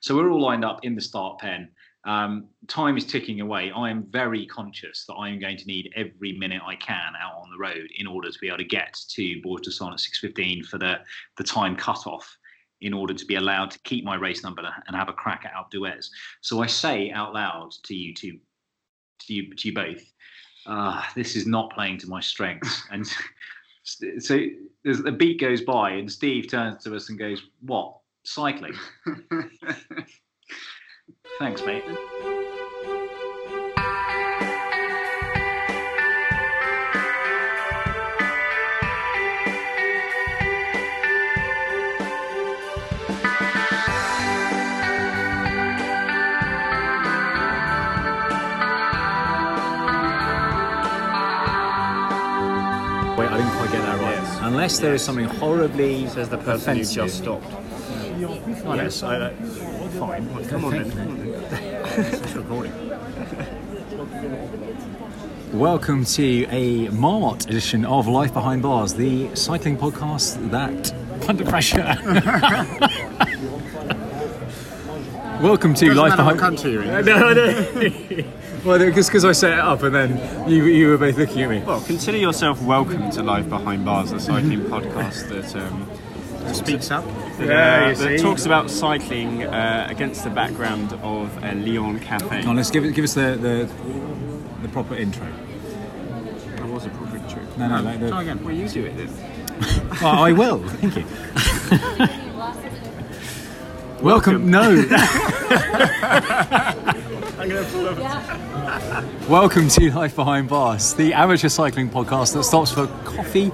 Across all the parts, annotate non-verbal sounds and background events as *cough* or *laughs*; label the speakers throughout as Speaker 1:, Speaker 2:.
Speaker 1: So we're all lined up in the start pen. Um, time is ticking away. I am very conscious that I am going to need every minute I can out on the road in order to be able to get to de at 6.15 for the, the time cutoff in order to be allowed to keep my race number and have a crack at Alpe. So I say out loud to you two, to you, to you both, uh, this is not playing to my strengths. and *laughs* so a beat goes by, and Steve turns to us and goes, "What cycling?" *laughs* Thanks, mate.
Speaker 2: Wait, I didn't quite get that right.
Speaker 3: Yes.
Speaker 2: Unless there is something horribly
Speaker 3: Says the person who
Speaker 2: offensive.
Speaker 3: just stopped.
Speaker 2: Oh, uh, fine.
Speaker 3: Come on then. Come on then. It's recording.
Speaker 2: Welcome to a Marmot edition of Life Behind Bars, the cycling podcast that under pressure. *laughs* Welcome to Life Behind.
Speaker 3: country you're in. *laughs*
Speaker 2: No, no. *laughs* well, just because I set it up and then you you were both looking at me.
Speaker 3: Well, consider yourself welcome to Life Behind Bars, the cycling podcast that um, speaks up, that,
Speaker 2: Yeah,
Speaker 3: uh,
Speaker 2: you
Speaker 3: that talks about cycling uh, against the background of a Lyon cafe.
Speaker 2: Come on, let's give it, give us the, the the proper intro.
Speaker 3: That was a proper intro.
Speaker 2: No, no, like the-
Speaker 3: Try again. Well, you do it then. *laughs*
Speaker 2: Oh, I will. Thank you. *laughs* Welcome. No.
Speaker 3: I'm going to pull up.
Speaker 2: Welcome to Life Behind Bars, the amateur cycling podcast that stops for coffee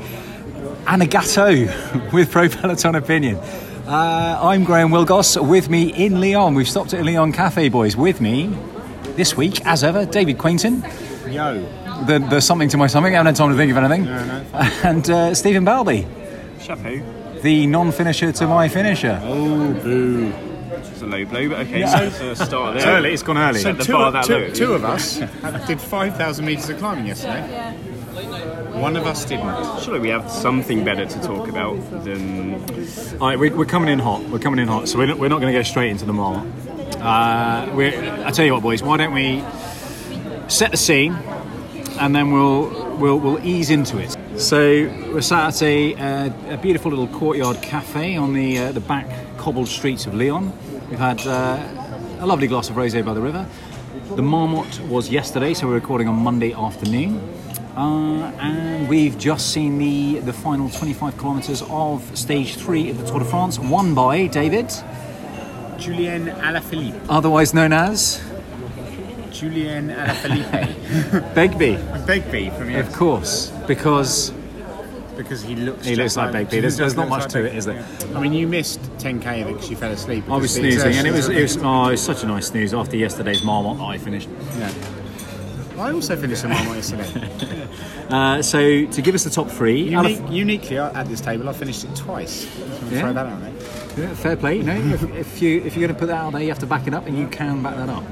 Speaker 2: and a gâteau with Pro Peloton opinion. Uh, I'm Graham Wilgos. With me in Lyon, we've stopped at Lyon Cafe, boys. With me this week, as ever, David Quainton.
Speaker 3: Yo.
Speaker 2: The, there's something to my stomach. I haven't had time to think of anything.
Speaker 3: No, no.
Speaker 2: And uh, Stephen Balby,
Speaker 3: Chapeau.
Speaker 2: the non-finisher to my finisher.
Speaker 3: Oh, boo. It's a low blow, but okay, so it's a start there.
Speaker 2: Early it's gone early.
Speaker 3: Set the bar that low.
Speaker 4: two of us did 5,000 metres of climbing yesterday. One of us didn't.
Speaker 3: Surely we have something better to talk about than
Speaker 2: All right, we, we're coming in hot. We're coming in hot, so we're not, we're not going to go straight into the mall. Uh, we're, I tell you what, boys. Why don't we set the scene, and then we'll we'll, we'll ease into it. So we're sat at a, uh, a beautiful little courtyard cafe on the uh, the back cobbled streets of Lyon. We've had uh, a lovely glass of rosé by the river. The Marmot was yesterday, so we're recording on Monday afternoon. Uh, and we've just seen the, the final 25 kilometres of stage three of the Tour de France, won by David,
Speaker 4: Julien Alaphilippe.
Speaker 2: otherwise known as
Speaker 4: Julien Alaphilippe. *laughs*
Speaker 2: Begbie,
Speaker 4: Begbie from
Speaker 2: you.
Speaker 4: of
Speaker 2: course, because
Speaker 4: Because he looks
Speaker 2: he looks like Begbie. There's, there's not much to it, is there?
Speaker 4: I mean, you missed 10k because you fell asleep.
Speaker 2: I was snoozing, and it was, it was oh, it was such a nice snooze after yesterday's Marmot that I finished.
Speaker 4: Yeah. I also finished a Marmot yesterday. *laughs*
Speaker 2: Uh, so to give us the top three,
Speaker 4: Unique, uniquely uh, at this table, I finished it twice. So I'm
Speaker 2: Yeah.
Speaker 4: Throw that out there.
Speaker 2: Yeah, fair play. You know, if, if you if you're going to put that out there, you have to back it up, and you can back that up.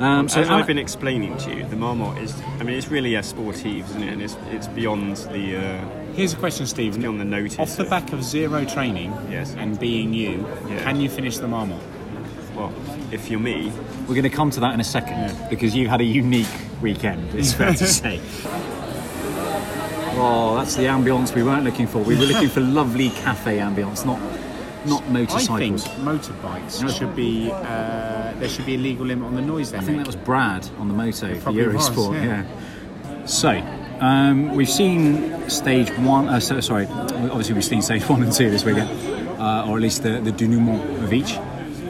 Speaker 2: Um, so
Speaker 3: As I've been explaining to you, the Marmot is, I mean, it's really a sportive, isn't it? And it's, it's beyond the, uh,
Speaker 4: Here's a question, Steve.
Speaker 3: beyond the notice.
Speaker 4: Off the
Speaker 3: of-
Speaker 4: back of zero training
Speaker 3: Yes.
Speaker 4: and being you,
Speaker 3: Yeah.
Speaker 4: can you finish the Marmot?
Speaker 3: Well, if you're me,
Speaker 2: We're going to come to that in a second
Speaker 4: Yeah.
Speaker 2: because you've had a unique weekend, it's fair to *laughs* say. Oh, that's the ambience we weren't looking for. We were looking for lovely cafe ambience, not not motorcycles.
Speaker 4: I think motorbikes should be uh, there should be a legal limit on the noise. They
Speaker 2: I think that was Brad on the moto for
Speaker 4: probably was,
Speaker 2: Eurosport.
Speaker 4: yeah.
Speaker 2: yeah. So um, we've seen stage one. Uh, so, sorry, obviously we've seen stage one and two this weekend, uh, or at least the, the denouement of each.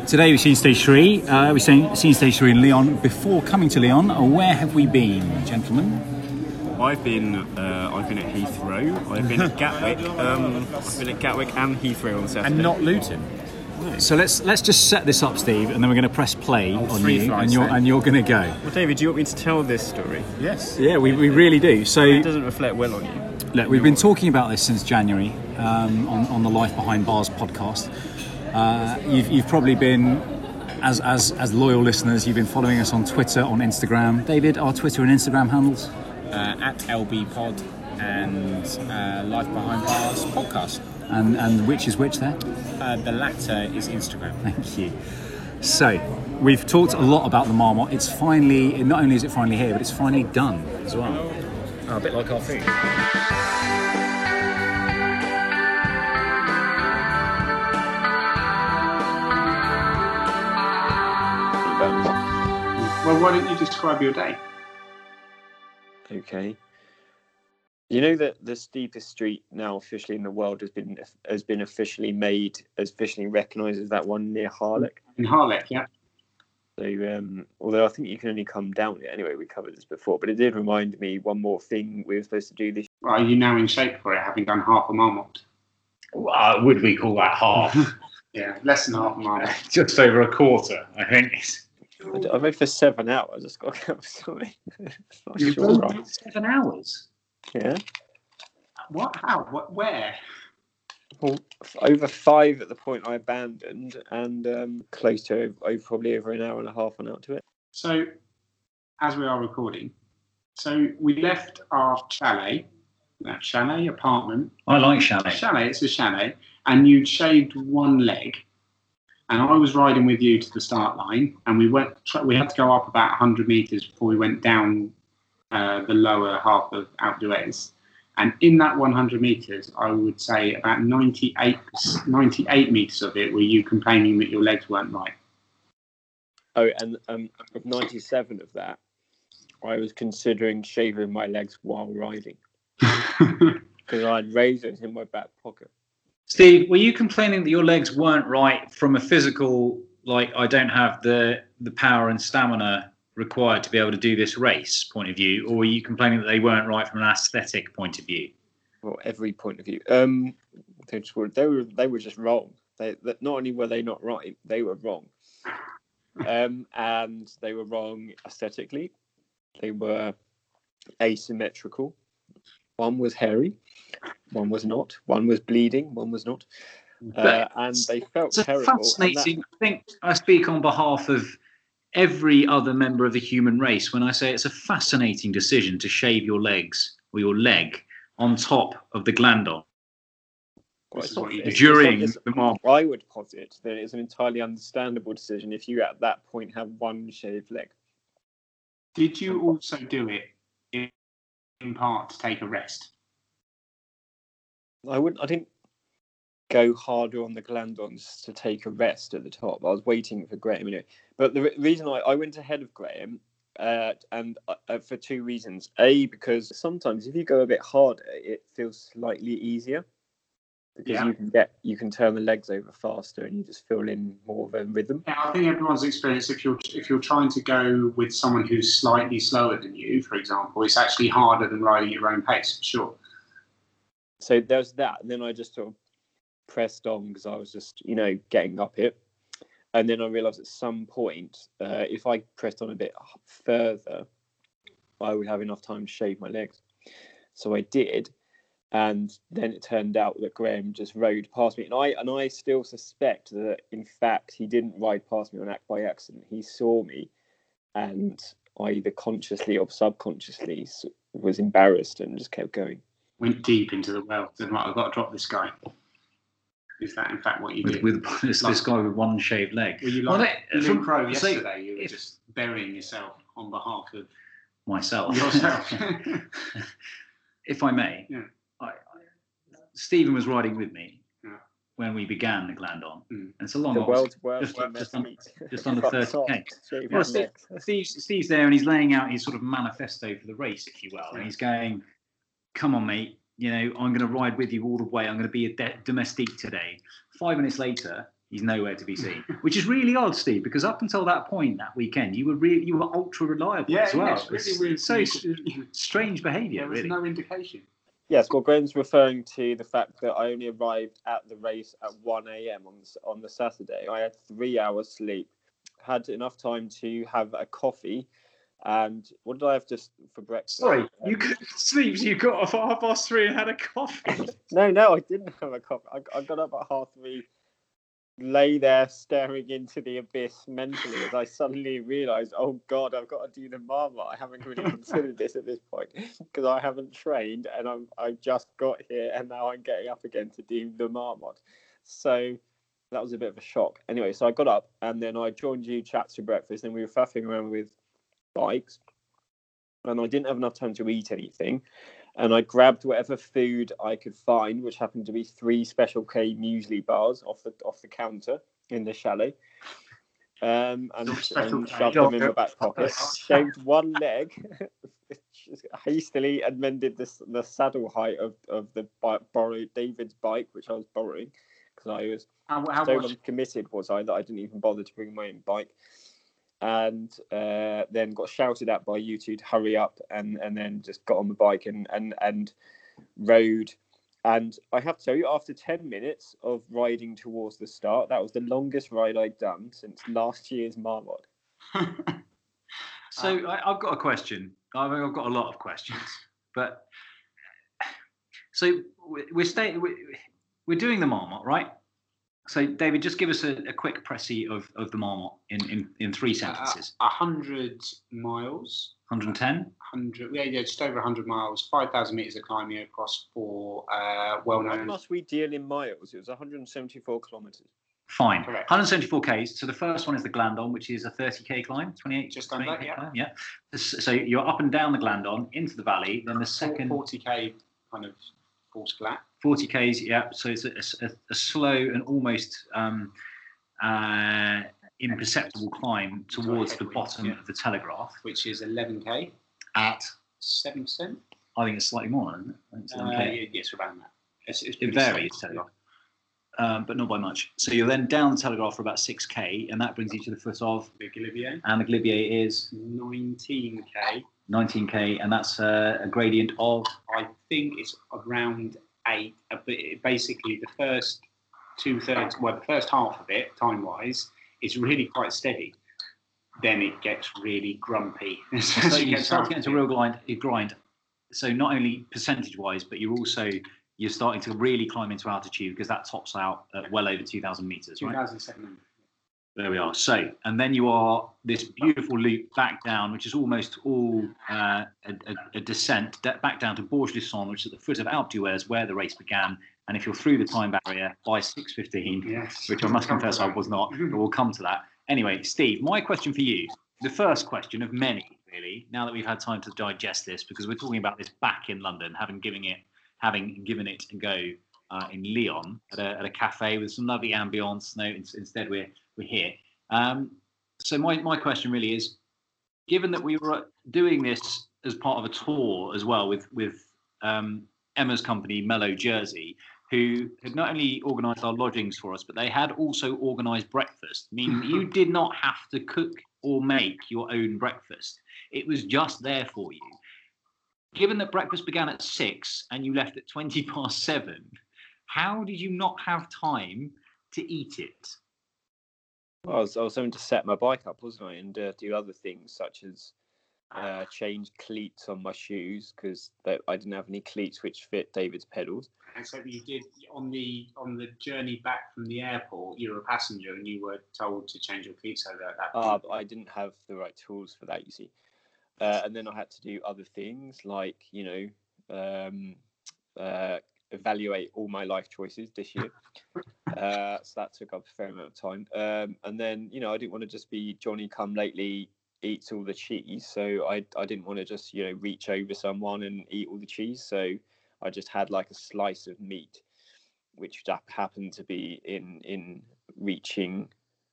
Speaker 2: Today we've seen stage three. Uh, we've seen, seen stage three in Lyon. Before coming to Lyon, uh, where have we been, gentlemen?
Speaker 3: I've been, uh, I've been at Heathrow, I've been at *laughs* Gatwick, um, I've been at Gatwick and Heathrow on Saturday.
Speaker 4: and not Luton.
Speaker 2: So let's let's just set this up, Steve, and then we're going to press play on you, and you're
Speaker 4: then.
Speaker 2: and you're going to go.
Speaker 3: Well, David, do you want me to tell this story?
Speaker 4: Yes.
Speaker 2: Yeah, we, we really do. So
Speaker 3: It doesn't reflect well on you.
Speaker 2: Look, we've been talking about this since January um, on, on the Life Behind Bars podcast. Uh, you've, you've probably been, as, as, as loyal listeners, you've been following us on Twitter, on Instagram. David, our Twitter and Instagram handles?
Speaker 4: Uh, at LB Pod and uh, Life Behind Bars podcast.
Speaker 2: And, and which is which there?
Speaker 4: Uh, the latter is Instagram.
Speaker 2: Thank you.
Speaker 3: So, we've talked a lot about the Marmot. It's finally, not only is it finally here, but it's finally done as well. Oh, a bit like our food.
Speaker 4: Well, why don't you describe your day?
Speaker 5: Okay. You know that the steepest street now officially in the world has been has been officially made, as officially recognised as that one near Harlech.
Speaker 4: In Harlech, yeah.
Speaker 5: So, um, although I think you can only come down it anyway, we covered this before, but it did remind me one more thing we were supposed to do this.
Speaker 4: Are you now in shape for it, having done half a marmot?
Speaker 2: Uh, would we call that half? *laughs*
Speaker 4: Yeah, less than half a marmot. *laughs*
Speaker 2: Just over a quarter, I think.
Speaker 5: I d- I rode for seven hours. It's got to go sorry. It's *laughs* not
Speaker 2: You've
Speaker 5: sure,
Speaker 2: rode
Speaker 5: right?
Speaker 2: seven hours.
Speaker 5: Yeah.
Speaker 4: What? How? What? Where?
Speaker 5: Well, f- over five at the point I abandoned, and um, close to over, probably over an hour and a half on out to it.
Speaker 4: So, as we are recording, so we left our chalet, that chalet apartment.
Speaker 2: I like chalet.
Speaker 4: Chalet, it's a chalet, and you'd shaved one leg, and I was riding with you to the start line, and we went. We had to go up about 100 meters before we went down uh, the lower half of Alpe d'Huez. And in that 100 meters, I would say about 98, 98 meters of it were you complaining that your legs weren't right.
Speaker 5: Oh, and um, 97 of that, I was considering shaving my legs while riding *laughs* because I had razors in my back pocket.
Speaker 2: Steve, were you complaining that your legs weren't right from a physical, like I don't have the the power and stamina required to be able to do this race point of view, or were you complaining that they weren't right from an aesthetic point of view?
Speaker 5: Well, every point of view. Um, they were they were they were just wrong. They that not only were they not right, they were wrong. Um, and they were wrong aesthetically. They were asymmetrical. One was hairy, one was not. One was bleeding, one was not. Uh, and they felt
Speaker 2: It's a
Speaker 5: terrible. and that-
Speaker 2: fascinating. I think I speak on behalf of every other member of the human race when I say it's a fascinating decision to shave your legs or your leg on top of the glandon
Speaker 5: well, it's not- it's-
Speaker 4: do.
Speaker 5: it's not-
Speaker 2: during
Speaker 5: it's-
Speaker 2: the march.
Speaker 5: I would posit that it's an entirely understandable decision if you at that point have one shaved leg.
Speaker 4: Did you also do it in, in part to take a rest?
Speaker 5: I wouldn't. I didn't go harder on the glandons to take a rest at the top. I was waiting for Graham anyway. But the re- reason I, I went ahead of Graham, uh, and uh, for two reasons. A because sometimes if you go a bit harder, it feels slightly easier because
Speaker 4: Yeah.
Speaker 5: you can get you can turn the legs over faster and you just feel in more of a rhythm.
Speaker 4: Yeah, I think everyone's experience. If you're if you're trying to go with someone who's slightly slower than you, for example, it's actually harder than riding at your own pace. for Sure.
Speaker 5: So there was that and then i just sort of pressed on because i was just you know getting up it. And then i realized at some point uh, if i pressed on a bit further i would have enough time to shave my legs. So i did and then it turned out that graham just rode past me. And i and i still suspect that in fact he didn't ride past me on act by accident. He saw me and I either consciously or subconsciously was embarrassed and just kept going
Speaker 4: Went deep into the well. Said, right, I've got to drop this guy. Is that in fact what you
Speaker 2: with,
Speaker 4: did?
Speaker 2: with *laughs* this, this guy with one shaved leg.
Speaker 4: Were you like
Speaker 2: they-
Speaker 4: Luke
Speaker 2: from-
Speaker 4: Crow
Speaker 2: so
Speaker 4: yesterday? you were
Speaker 2: if-
Speaker 4: just burying yourself on behalf of
Speaker 2: myself.
Speaker 4: yourself. *laughs* *laughs*
Speaker 2: if I may,
Speaker 4: Yeah.
Speaker 2: I, I, Stephen was riding with me
Speaker 4: Yeah.
Speaker 2: when we began the Glandon,
Speaker 4: Mm.
Speaker 2: and it's a long
Speaker 5: the world's worst
Speaker 2: just- just
Speaker 5: MS
Speaker 2: un-
Speaker 5: meet.
Speaker 2: just under 30K. Well, Steve. Steve's, Steve's there and he's laying out his sort of manifesto for the race, if you will, and he's going, "Come on, mate. You know, I'm going to ride with you all the way. I'm going to be a de- domestique today." Five minutes later, he's nowhere to be seen, *laughs* which is really odd, Steve, because up until that point that weekend, you were really, you were ultra reliable
Speaker 4: Yeah,
Speaker 2: as well.
Speaker 4: yeah, it's really weird.
Speaker 2: so
Speaker 4: You
Speaker 2: s-
Speaker 4: could-
Speaker 2: strange behaviour,
Speaker 4: there was
Speaker 2: really.
Speaker 4: no indication.
Speaker 5: Yes, well, Graham's referring to the fact that I only arrived at the race at 1 a.m. on the, on the Saturday. I had three hours sleep, had enough time to have a coffee, and what did I have just for breakfast?
Speaker 2: Sorry,
Speaker 5: Um,
Speaker 2: you could sleep. You got off at half past three and had a coffee. *laughs*
Speaker 5: No, no, I didn't have a coffee. I, I got up at half three, lay there staring into the abyss mentally as I suddenly realised, oh God, I've got to do the Marmot. I haven't really considered this at this point *laughs* because I haven't trained and I'm I just got here and now I'm getting up again to do the Marmot. So that was a bit of a shock. Anyway, so I got up and then I joined you chats for breakfast. And we were faffing around with bikes, and I didn't have enough time to eat anything. And I grabbed whatever food I could find, which happened to be three Special K muesli bars off the off the counter in the chalet. Um, and, and shoved them in my back pocket. *laughs* Shaved one leg, *laughs* hastily amended the the saddle height of, of the bi- borrowed David's bike, which I was borrowing because I was
Speaker 4: How, how
Speaker 5: so
Speaker 4: much?
Speaker 5: committed was I that I didn't even bother to bring my own bike, and uh, then got shouted at by you two to hurry up, and and then just got on the bike and and and rode. And I have to tell you, after ten minutes of riding towards the start, that was the longest ride I'd done since last year's Marmot. *laughs*
Speaker 2: So I, I've got a question. I've, I've got a lot of questions, *laughs* but so we- we're staying. We're, we're doing the Marmot, right? So David, just give us a, a quick précis of, of the Marmot in, in, in three sentences.
Speaker 4: A hundred miles,
Speaker 2: 110.
Speaker 4: hundred, yeah, yeah, just over hundred miles, five thousand meters of climbing across four uh, well-known.
Speaker 5: must we deal in miles? It was 174 kilometres.
Speaker 2: Fine.
Speaker 4: Correct.
Speaker 2: 174 Ks. So the first one is the Glandon, which is a 30k climb, 28.
Speaker 4: Just under,
Speaker 2: 28K
Speaker 4: yeah.
Speaker 2: climb, yeah. So you're up and down the Glandon into the valley. Then the second
Speaker 4: forty k kind of falls flat.
Speaker 2: 40 Ks, yeah. So it's a, a- a slow and almost um, uh, imperceptible climb towards the bottom
Speaker 4: yeah.
Speaker 2: of the telegraph
Speaker 4: which is 11k,
Speaker 2: at,
Speaker 4: seven percent.
Speaker 2: I think it's slightly more, isn't it? I think it's
Speaker 4: Uh,
Speaker 2: 11K.
Speaker 4: yes, around that. It's, it's
Speaker 2: It varies, telegraph. Um, but not by much. So you're then down the telegraph for about 6k, and that brings you to the foot of,
Speaker 4: The Galibier,
Speaker 2: and the Galibier is
Speaker 4: 19k.
Speaker 2: 19k, and that's uh, a gradient of
Speaker 4: I think it's around eight. uh, basically, the first two thirds, well, the first half of it, time wise, is really quite steady. Then it gets really grumpy. *laughs*
Speaker 2: so you start to get into a real grind, grind. So not only percentage wise, but you're also you're starting to really climb into altitude because that tops out at well over 2,000 meters, right?
Speaker 4: 2,700.
Speaker 2: There we are. So, and then you are this beautiful loop back down, which is almost all uh, a, a, a descent back down to Bourg d'Oisans, which is at the foot of Alpe d'Huez, where the race began. And if you're through the time barrier by 6:15,
Speaker 4: Yes.
Speaker 2: which I must confess I was not, but we'll come to that. Anyway, Steve, my question for you, the first question of many, really, now that we've had time to digest this, because we're talking about this back in London, having given it, having given it a go uh, in Lyon at a, at a cafe with some lovely ambience. No, in- instead we're we're here. Um, so my my question really is, given that we were doing this as part of a tour as well with with um, Emma's company Mellow Jersey, who had not only organised our lodgings for us, but they had also organised breakfast, meaning you *laughs* did not have to cook or make your own breakfast. It was just there for you. Given that breakfast began at six and you left at 20 past seven, how did you not have time to eat it?
Speaker 5: Well, I was, I was having to set my bike up, wasn't I, and uh, do other things such as uh, change cleats on my shoes because I didn't have any cleats which fit David's pedals.
Speaker 4: And so you did on the on the journey back from the airport. You were a passenger, and you were told to change your cleats over at that.
Speaker 5: Ah,
Speaker 4: point.
Speaker 5: but I didn't have the right tools for that, you see. Uh, and then I had to do other things like, you know, um, uh, evaluate all my life choices this year. uh, so that took up a fair amount of time. Um, and then, you know, I didn't want to just be Johnny come lately eats all the cheese. So I, I didn't want to just, you know, reach over someone and eat all the cheese. So I just had like a slice of meat, which happened to be in in reaching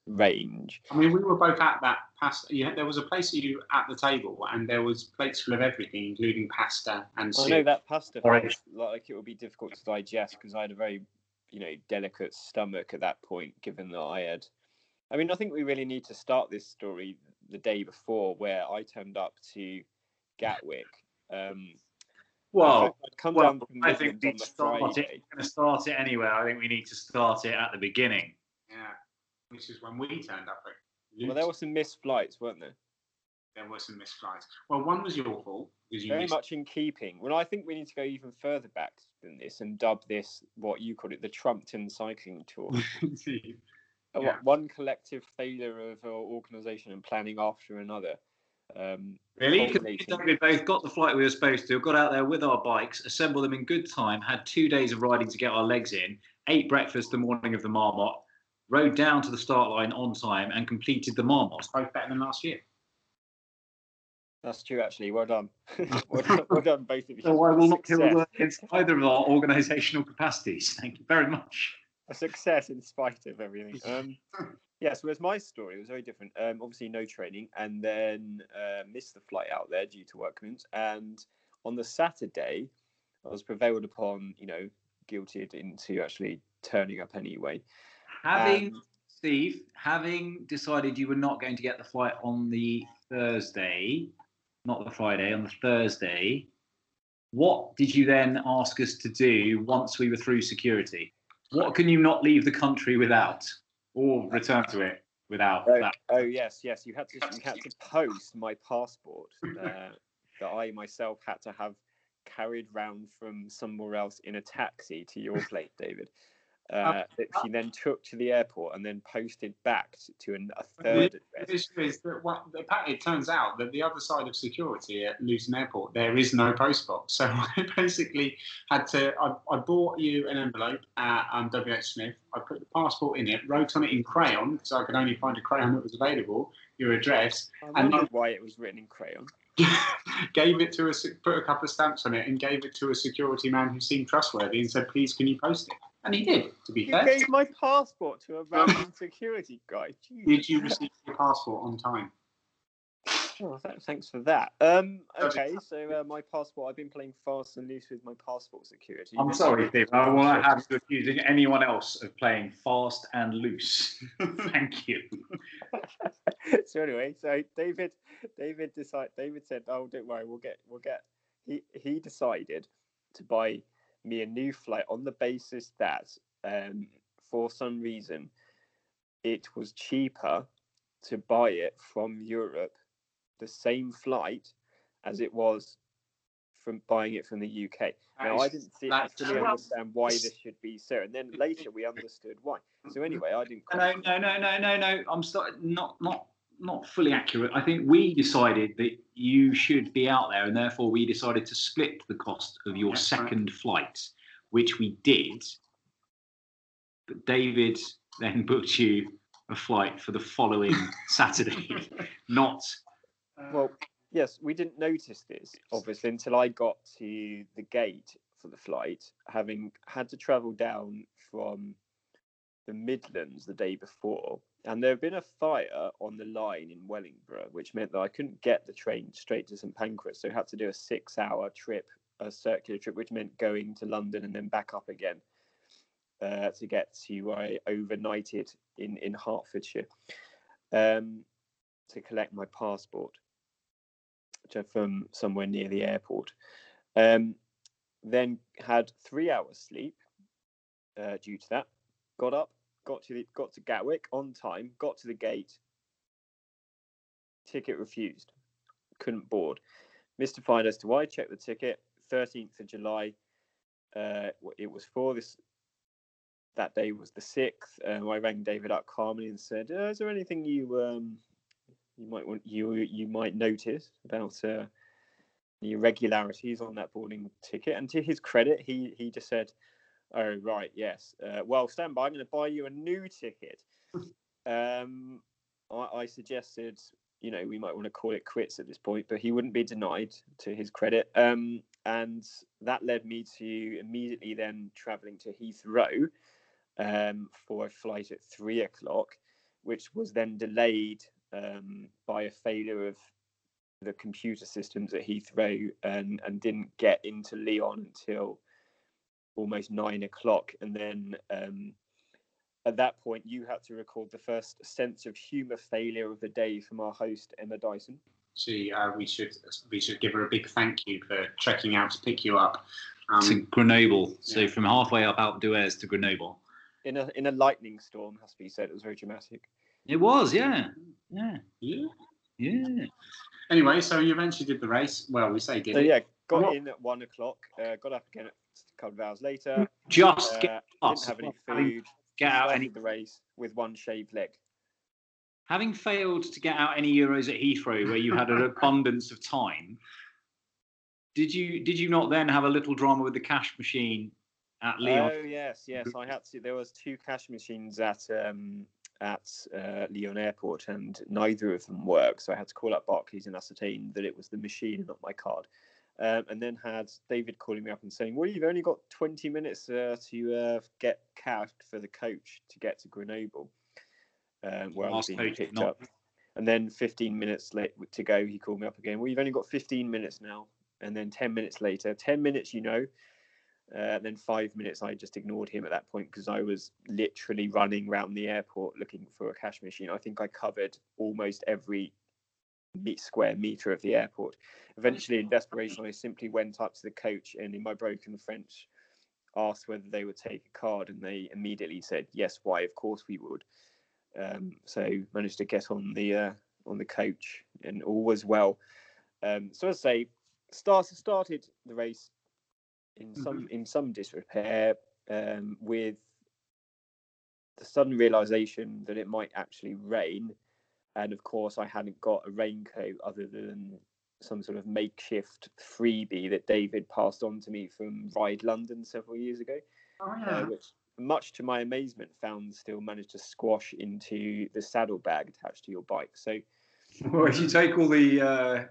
Speaker 5: range.
Speaker 4: I mean, we were both at that pasta. You had, there was a place you at the table, and there was plates full of everything, including pasta and soup.
Speaker 5: I know that pasta
Speaker 2: Orange.
Speaker 5: felt like it would be difficult to digest because I had a very, you know, delicate stomach at that point. Given that I had, I mean, I think we really need to start this story the day before, where I turned up to Gatwick. Um,
Speaker 2: Well,
Speaker 5: I'd come
Speaker 2: well,
Speaker 5: down from
Speaker 2: I think we need to start it.
Speaker 5: Friday.
Speaker 2: We're going to start it anywhere. I think we need to start it at the beginning.
Speaker 4: Yeah, which is when we turned up. At
Speaker 5: Well, there were some missed flights, weren't there?
Speaker 4: there were some missed flights. Well, one was your fault because you
Speaker 5: Very
Speaker 4: missed.
Speaker 5: much in keeping. Well, I think we need to go even further back than this and dub this what you call it the Trumpton Cycling Tour. *laughs* Uh,
Speaker 4: Yeah.
Speaker 5: One collective failure of our organisation and planning after another. Um,
Speaker 2: Really? We both got the flight we were supposed to, got out there with our bikes, assembled them in good time, had two days of riding to get our legs in, ate breakfast the morning of the Marmot, rode down to the start line on time, and completed the Marmot.
Speaker 4: Both better than last year.
Speaker 5: That's true, actually. Well done. *laughs* *laughs* well, done well done, both of you.
Speaker 2: So I will not kill against either of our organisational capacities. Thank you very much.
Speaker 5: a success in spite of everything. *laughs* Um, yeah, so as my story, it was very different. Um, obviously, no training, and then uh, missed the flight out there due to work commitments. And on the Saturday, I was prevailed upon, you know, guilted into actually turning up anyway.
Speaker 2: Having
Speaker 5: Um,
Speaker 2: Steve, having decided you were not going to get the flight on the Thursday, not the Friday, on the Thursday, what did you then ask us to do once we were through security? What can you not leave the country without, or return to it without?
Speaker 5: Oh,
Speaker 2: that?
Speaker 5: oh yes, yes. You had to you had to post my passport uh, that I myself had to have carried round from somewhere else in a taxi to your place, David. Uh, that she then took to the airport and then posted back to an, a third
Speaker 4: The
Speaker 5: address.
Speaker 4: issue is that what, apparently it turns out that the other side of security at Luton Airport, there is no post box. So *laughs* I basically had to, I, I bought you an envelope at um, WH Smith. I put the passport in it, wrote on it in crayon, because I could only find a crayon that was available, your address,
Speaker 5: I
Speaker 4: and
Speaker 5: why it was written in crayon. *laughs*
Speaker 4: gave it to a, put a couple of stamps on it, and gave it to a security man who seemed trustworthy and said, please, can you post it? And he did, to be
Speaker 5: You
Speaker 4: fair.
Speaker 5: gave my passport to a random security guy. Jeez. *laughs*
Speaker 4: Did you receive your passport on time?
Speaker 5: Oh, th- thanks for that. Um,
Speaker 4: Okay.
Speaker 5: so uh, my passport. I've been playing fast and loose with my passport security.
Speaker 2: I'm sorry, Steve. I want to have you accusing anyone else of playing fast and loose. *laughs* Thank you. *laughs*
Speaker 5: so anyway, so David, David decided. David said, "Oh, don't worry, we'll get, we'll get." He he decided to buy me a new flight on the basis that, um, for some reason, it was cheaper to buy it from Europe, the same flight, as it was from buying it from the UK. Now I didn't see,
Speaker 4: that's-
Speaker 5: understand why this should be so, and then *laughs* later we understood why. So anyway, I didn't.
Speaker 2: No, no, no, no, no, no. I'm sorry, not, not, not fully accurate. I think we decided that you should be out there, and therefore we decided to split the cost of your
Speaker 4: Yeah,
Speaker 2: second flight, which we did. But David then *laughs* booked you a flight for the following *laughs* Saturday, not.
Speaker 5: Uh, well, yes, we didn't notice this obviously until I got to the gate for the flight, having had to travel down from the Midlands the day before. And there had been a fire on the line in Wellingborough, which meant that I couldn't get the train straight to St Pancras. So I had to do a six hour trip, a circular trip, which meant going to London and then back up again uh, to get to where I overnighted in, in Hertfordshire um, to collect my passport from somewhere near the airport. Um, then had three hours sleep uh, due to that. Got up, got to the, got to Gatwick on time, got to the gate. Ticket refused, couldn't board. Mystified as to why. Checked the ticket. Thirteenth of July. Uh, it was for this. That day was the sixth. Um, I rang David up calmly and said, uh, "Is there anything you um, you might want you you might notice about uh, the irregularities on that boarding ticket?" And to his credit, he he just said, "Oh right, yes. Uh, well, stand by. I'm going to buy you a new ticket." *laughs* um, I, I suggested, you know, we might want to call it quits at this point, but he wouldn't be denied. To his credit, um, and that led me to immediately then travelling to Heathrow um, for a flight at three o'clock, which was then delayed um, by a failure of the computer systems at Heathrow and, and didn't get into Lyon until almost nine o'clock. And then um, at that point, you had to record the first sense of humour failure of the day from our host, Emma Dyson.
Speaker 4: She, uh, we should we should give her a big thank you for trekking out to pick you up.
Speaker 2: to
Speaker 4: Um,
Speaker 2: Grenoble. So
Speaker 4: yeah.
Speaker 2: from halfway up Alpe d'Huez to Grenoble.
Speaker 5: In a in a lightning storm, has to be said. It was very dramatic.
Speaker 2: It was, yeah, yeah,
Speaker 4: yeah.
Speaker 2: yeah.
Speaker 4: Anyway, so you eventually did the race. Well, we say did
Speaker 5: So
Speaker 4: it.
Speaker 5: yeah, got
Speaker 4: What-
Speaker 5: in at one o'clock. Uh, got up again a couple of hours later.
Speaker 2: Just
Speaker 5: Uh,
Speaker 2: get
Speaker 5: didn't
Speaker 2: us
Speaker 5: have any food.
Speaker 2: get out any.
Speaker 5: the race with one shaved leg.
Speaker 2: Having failed to get out any euros at Heathrow, where you had an *laughs* abundance of time, did you did you not then have a little drama with the cash machine at Lyon.
Speaker 5: Oh yes, yes. I had to. There was two cash machines at um, at uh, Lyon Airport, and neither of them worked. So I had to call up Barclays and ascertain that it was the machine, not my card. Um, and then had David calling me up and saying, "Well, you've only got 20 minutes uh, to uh, get cash for the coach to get to Grenoble, um, where I was being picked
Speaker 2: not-
Speaker 5: up." And then 15 minutes late to go, he called me up again. Well, you've only got 15 minutes now. And then 10 minutes later, 10 minutes, you know. Uh, then five minutes, I just ignored him at that point because I was literally running around the airport looking for a cash machine. I think I covered almost every square meter of the airport. Eventually, in desperation, I simply went up to the coach and, in my broken French, asked whether they would take a card, and they immediately said yes. Why? Of course we would. Um, so managed to get on the uh, on the coach, and all was well. Um, so as I say, started started the race in some in some disrepair um, with the sudden realization that it might actually rain, and of course I hadn't got a raincoat other than some sort of makeshift freebie that David passed on to me from Ride London several years ago,
Speaker 4: Oh,
Speaker 5: uh, which much to my amazement found still managed to squash into the saddlebag attached to your bike. So *laughs*
Speaker 3: Well, if you take all the uh,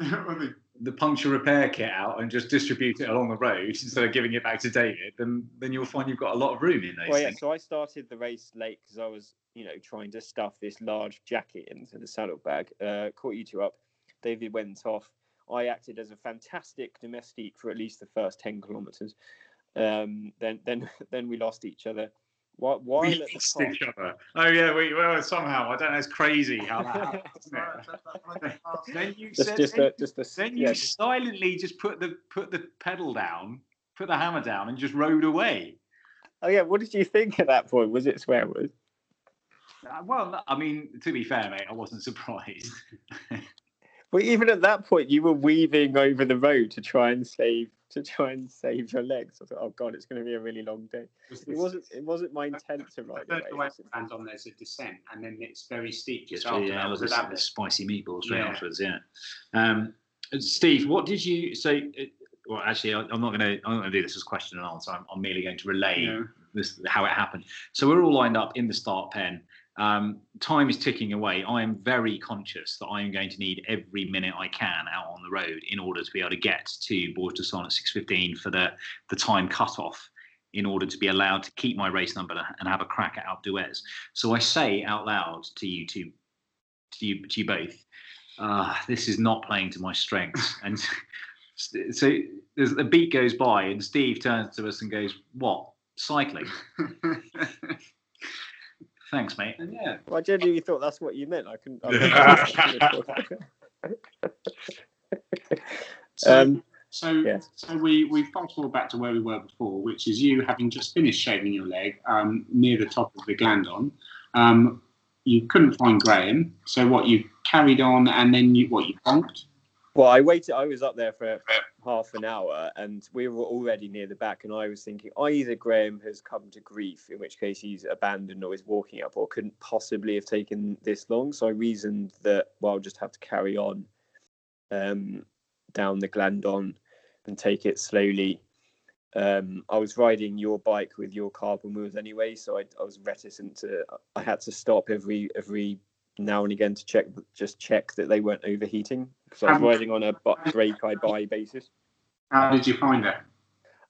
Speaker 3: *laughs*
Speaker 4: Well, the-
Speaker 3: the puncture repair kit out and just distribute it along the road *laughs* instead of giving it back to David, then then you'll find you've got a lot of room in those
Speaker 5: Well, yeah.
Speaker 3: things.
Speaker 5: So I started the race late because I was, you know, trying to stuff this large jacket into the saddlebag. Uh, caught you two up. David went off. I acted as a fantastic domestique for at least the first ten kilometres. Um, then, then, *laughs* then we lost each other. While, while
Speaker 3: we
Speaker 5: at the
Speaker 3: lost
Speaker 5: top-
Speaker 3: each other. Oh yeah, we well somehow I don't know. It's crazy how that happened. *laughs* then you
Speaker 5: just,
Speaker 3: said,
Speaker 5: just,
Speaker 3: then,
Speaker 5: a, just a,
Speaker 3: then you
Speaker 5: just-
Speaker 3: silently just put the put the pedal down, put the hammer down, and just rode away.
Speaker 5: Oh yeah, what did you think at that point? Was it swear word?
Speaker 3: Uh, well, I mean, to be fair, mate, I wasn't *laughs* surprised.
Speaker 5: Well, even at that point, you were weaving over the road to try and save to *laughs* try and save your legs. I thought, oh god, it's going to be a really long day. It wasn't. It wasn't my intent to ride
Speaker 4: The
Speaker 5: away.
Speaker 4: third way
Speaker 5: was it?
Speaker 4: lands on there's a descent, and then it's very steep just
Speaker 2: Just
Speaker 4: after
Speaker 2: yeah,
Speaker 4: that.
Speaker 2: was
Speaker 4: So
Speaker 2: the,
Speaker 4: that
Speaker 2: the spicy meatballs straight
Speaker 4: Yeah.
Speaker 2: afterwards. Yeah. Um, Steve, what did you say? Well, actually, I- I'm not going to. I'm not going to do this as question and answer. I'm, I'm merely going to relay
Speaker 4: Yeah.
Speaker 2: this how it happened. So we're all lined up in the start pen. Um, time is ticking away. I am very conscious that I am going to need every minute I can out on the road in order to be able to get to Bourg d'Oisans at 6:15 for the the time cutoff, in order to be allowed to keep my race number and have a crack at Alpe. So I say out loud to you two, to you, to you both, uh, this is not playing to my strengths. *laughs* And so there's, the beat goes by, and Steve turns to us and goes, "What cycling? *laughs* Thanks, mate."
Speaker 4: And yeah,
Speaker 5: Well, I genuinely thought that's what you meant. I couldn't. I *laughs*
Speaker 4: so,
Speaker 5: um,
Speaker 4: so,
Speaker 5: yeah.
Speaker 4: so we we fast forward back to where we were before, which is you having just finished shaving your leg um, near the top of the Glandon. Um, you couldn't find Graham, so what you carried on, and then you what you bonked.
Speaker 5: Well, I waited. I was up there for half an hour, and we were already near the back. And I was thinking, either Graham has come to grief, in which case he's abandoned or is walking up, or couldn't possibly have taken this long. So I reasoned that well, I'll just have to carry on um, down the Glandon and take it slowly. Um, I was riding your bike with your carbon wheels anyway, so I, I was reticent to. I had to stop every every now and again to check just check that they weren't overheating because I was
Speaker 4: Um,
Speaker 5: riding on a bu- break I buy basis.
Speaker 4: How did you find it?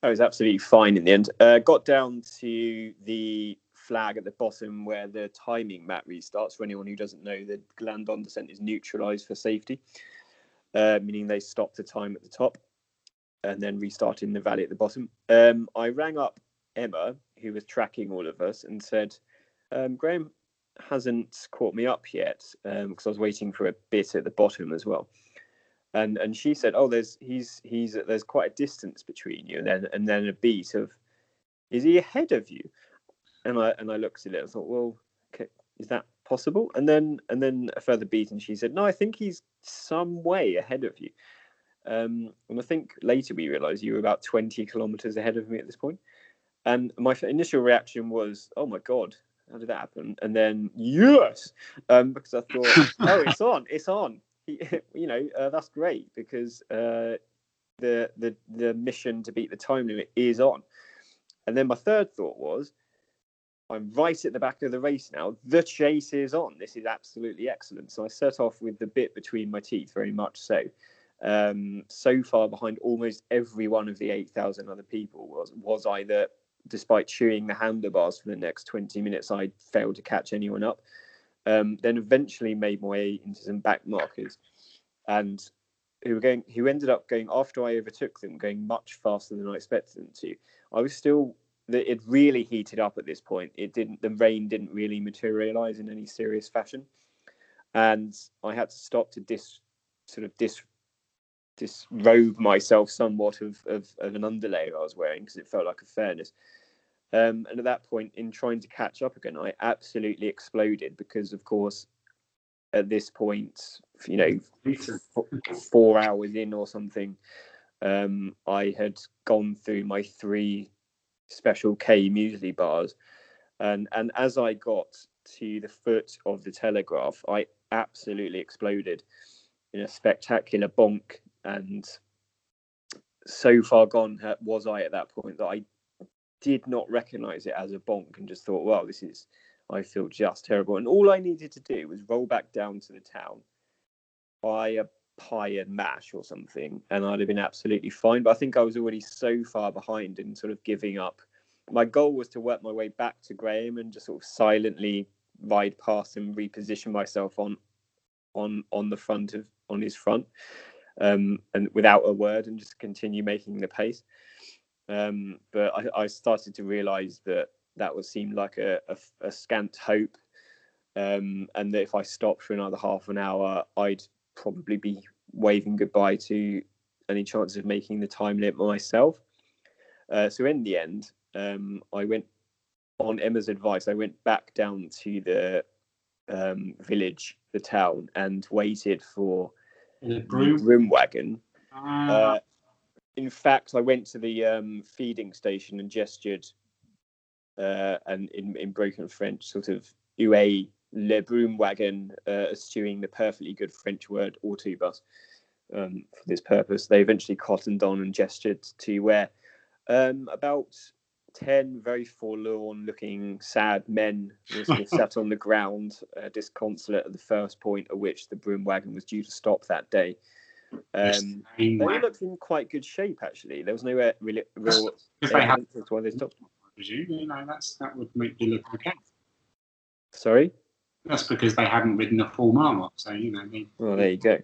Speaker 5: I was absolutely fine in the end. Uh, got down to the flag at the bottom where the timing mat restarts. For anyone who doesn't know, the Glandon descent is neutralized for safety, uh, meaning they stop the time at the top and then restart in the valley at the bottom. Um, I rang up Emma, who was tracking all of us, and said, um, Graham hasn't caught me up yet because I was waiting for a bit at the bottom as well and and she said, "Oh, there's he's he's there's quite a distance between you, and then and then a beat of, is he ahead of you?" And I and I looked at it. I thought, well, okay, is that possible? And then and then a further beat, and she said, "No, I think he's some way ahead of you." Um, and I think later we realised you were about twenty kilometres ahead of me at this point. And my initial reaction was, "Oh my god, how did that happen?" And then yes, um, because I thought, *laughs* "Oh, it's on, it's on." *laughs* You know, uh, that's great because uh, the the the mission to beat the time limit is on. And then my third thought was, I'm right at the back of the race now. The chase is on. This is absolutely excellent. So I set off with the bit between my teeth, very much so. Um, so far behind almost every one of the 8,000 other people was was either, despite chewing the handlebars for the next 20 minutes, I failed to catch anyone up. Um, then eventually made my way into some back markers, and who were going, who ended up going after I overtook them, going much faster than I expected them to. I was still it really heated up at this point. It didn't. The rain didn't really materialize in any serious fashion, and I had to stop to dis sort of dis disrobe myself somewhat of, of, of an underlayer I was wearing because it felt like a fairness. Um, and at that point, in trying to catch up again, I absolutely exploded because, of course, at this point, you know, four hours in or something, um, I had gone through my three special K muesli bars, and and as I got to the foot of the telegraph, I absolutely exploded in a spectacular bonk, and so far gone was I at that point that I did not recognize it as a bonk and just thought, well, this is, I feel just terrible. And all I needed to do was roll back down to the town, buy a pie and mash or something, and I'd have been absolutely fine. But I think I was already so far behind and sort of giving up. My goal was to work my way back to Graham and just sort of silently ride past and reposition myself on on on the front of on his front um, and without a word and just continue making the pace. Um, but I, I, started to realise that that would seem like a, a, a scant hope, um, and that if I stopped for another half an hour, I'd probably be waving goodbye to any chance of making the time limit myself. Uh, so in the end, um, I went on Emma's advice. I went back down to the um, village, the town, and waited for
Speaker 4: broom,
Speaker 5: broom wagon. Uh, uh, in fact, I went to the um, feeding station and gestured, uh, and in, in broken French, sort of "Ué, le broom wagon," uh, eschewing the perfectly good French word "autobus" um, for this purpose. They eventually cottoned on and gestured to where um, about ten very forlorn-looking, sad men were sat on the ground, uh, disconsolate at the first point at which the broom wagon was due to stop that day. Um, they looked in quite good shape, actually. There was no uh, really, real
Speaker 4: evidence as why they stopped. Presume, you know, that's, that would make you look okay.
Speaker 5: Sorry?
Speaker 4: That's because they hadn't ridden a full mile, so, you know. They...
Speaker 5: Well, there you go.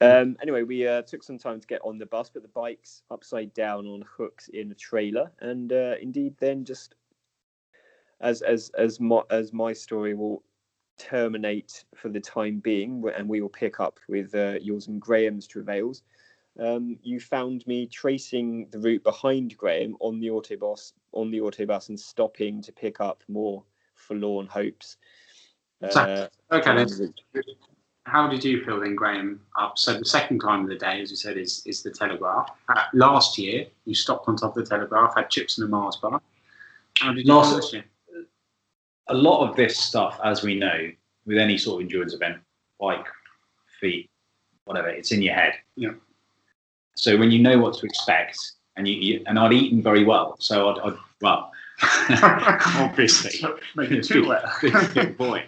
Speaker 5: Um, anyway, we uh, took some time to get on the bus, but the bike's upside down on hooks in a trailer, and uh, indeed, then just as as as my as my story will terminate for the time being, and we will pick up with uh, yours and Graham's travails. Um, you found me tracing the route behind Graham on the autobus, on the autobus, and stopping to pick up more forlorn hopes.
Speaker 4: Uh, okay. How did you feel then, Graham? Up. So the second climb of the day, as you said, is is the Telegraph. Uh, last year, you stopped on top of the Telegraph, had chips and a Mars bar. How did you last, year?
Speaker 2: a lot of this stuff, as we know, with any sort of endurance event, bike, feet, whatever, it's in your head.
Speaker 4: Yeah.
Speaker 2: So when you know what to expect, and you, you and I'd eaten very well, so I'd, I'd well, *laughs* obviously,
Speaker 4: make it too wet,
Speaker 2: big, big boy.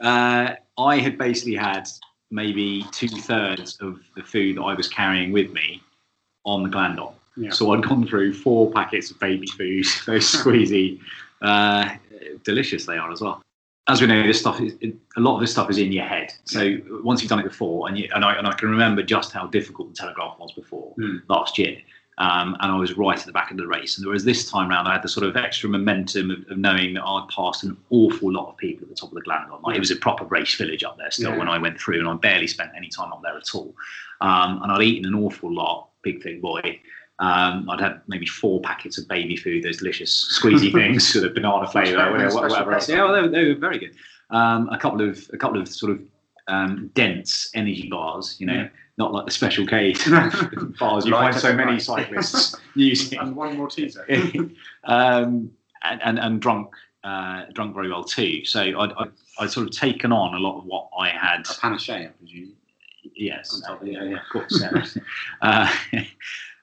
Speaker 2: Uh, I had basically had maybe two thirds of the food that I was carrying with me on the Glandon. Yeah. So I'd gone through four packets of baby food, *laughs* those squeezy, uh, delicious they are as well. As we know, this stuff is a lot of this stuff is in your head. So once you've done it before, and you, and I and I can remember just how difficult the Telegraph was before
Speaker 4: mm.
Speaker 2: last year. Um, and I was right at the back of the race. And whereas this time round, I had the sort of extra momentum of, of, knowing that I'd passed an awful lot of people at the top of the Glandon. Like yeah. it was a proper race village up there still yeah. when I went through, and I barely spent any time up there at all. Um, and I'd eaten an awful lot, big thick boy. Um, I'd had maybe four packets of baby food, those delicious squeezy *laughs* things, sort of banana flavour, whatever, whatever else. Yeah, well, they, were, they were very good. Um, a couple of a couple of sort of um, dense energy bars, you know, yeah. not like the special K *laughs* bars you find so many cyclists *laughs* *laughs* using.
Speaker 4: And one more teaser.
Speaker 2: um, and, and, and drunk uh, drunk very well too. So I'd, I'd, I'd, sort of taken on a lot of what I had.
Speaker 4: A panache, I presume.
Speaker 2: Yes, yeah, yeah, of course. uh,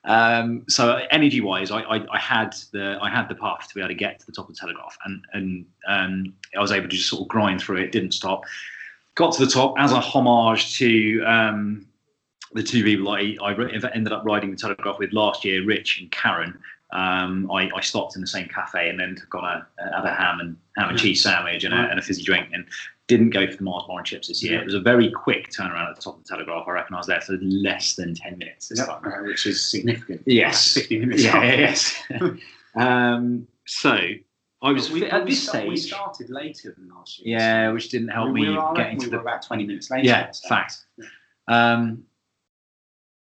Speaker 2: Um, so energy wise, I, I, I had the I had the path to be able to get to the top of the telegraph, and and um, I was able to just sort of grind through it. Didn't stop. Got to the top as a homage to um, the two people I, I ended up riding the telegraph with last year, Rich and Karen. Um, I, I, stopped in the same cafe and then got a, had a ham and ham and cheese sandwich and a, and a fizzy drink and didn't go for the Mars bar and chips this year. It was a very quick turnaround at the top of the Telegraph. I reckon I was there for less than 10 minutes this time.
Speaker 4: which is significant.
Speaker 2: Yes.
Speaker 4: 50 minutes.
Speaker 2: Yeah,
Speaker 4: after.
Speaker 2: yes. *laughs* um, so I was
Speaker 4: we,
Speaker 2: at this
Speaker 4: stage. we started later than last year.
Speaker 2: Yeah, which didn't help
Speaker 4: we,
Speaker 2: me
Speaker 4: were,
Speaker 2: get into
Speaker 4: we
Speaker 2: the
Speaker 4: were about 20 minutes later.
Speaker 2: yeah,
Speaker 4: so-
Speaker 2: fact. Um,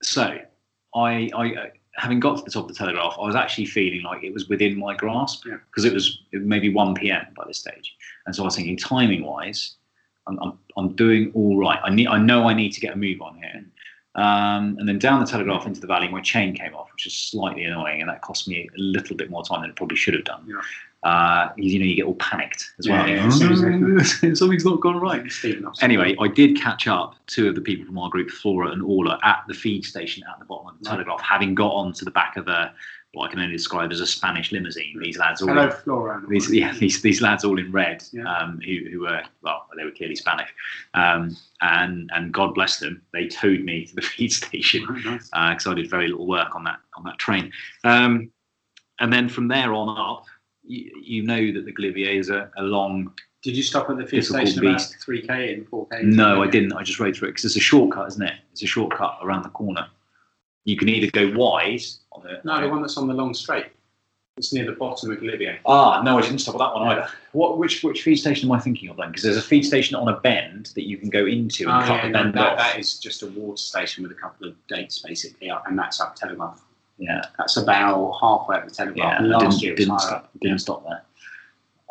Speaker 2: so I, I, uh, having got to the top of the telegraph, I was actually feeling like it was within my grasp because it was it was maybe one p.m. by this stage, and so I was thinking, timing wise, I'm, I'm, I'm doing all right. I need, I know I need to get a move on here. Um, and then down the telegraph into the valley, my chain came off, which is slightly annoying, and that cost me a little bit more time than it probably should have done.
Speaker 4: Yeah.
Speaker 2: Uh, you know, you get all panicked as well.
Speaker 4: Yeah, yeah.
Speaker 2: Something's *laughs* not gone right. Anyway, I did catch up two of the people from our group, Flora and Orla, at the feed station at the bottom of the
Speaker 4: Right.
Speaker 2: Telegraph, having got onto the back of a what I can only describe as a Spanish limousine. These lads all
Speaker 4: Hello,
Speaker 2: in,
Speaker 4: Flora. and
Speaker 2: these, yeah, these, these lads all in red,
Speaker 4: Yeah.
Speaker 2: um, who, who were well, they were clearly Spanish, um, and and God bless them, they towed me to the *laughs* feed station
Speaker 4: Right, nice.
Speaker 2: because I did very little work on that on that train. Um, and then from there on up, you, you know that the Galibier is a, a long
Speaker 4: Did you stop at the feed
Speaker 2: Difficult
Speaker 4: station about 3k and 4k?
Speaker 2: No, I didn't. I just rode through it because it's a shortcut, isn't it? It's a shortcut around the corner. You can either go wide on the.
Speaker 4: No, the one that's on the long straight. It's near the bottom of Galibier.
Speaker 2: Ah, no, I didn't stop at that one either. What? Which which feed station am I thinking of then? Because there's a feed station on a bend that you can go into and
Speaker 4: Oh,
Speaker 2: cut
Speaker 4: yeah,
Speaker 2: the
Speaker 4: no,
Speaker 2: bend
Speaker 4: that,
Speaker 2: off.
Speaker 4: that is just a water station with a couple of gates basically up, and that's up Telegraph.
Speaker 2: Yeah,
Speaker 4: That's about halfway up the
Speaker 2: yeah.
Speaker 4: Telegraph.
Speaker 2: I
Speaker 4: Last
Speaker 2: didn't
Speaker 4: year
Speaker 2: didn't stop, didn't stop there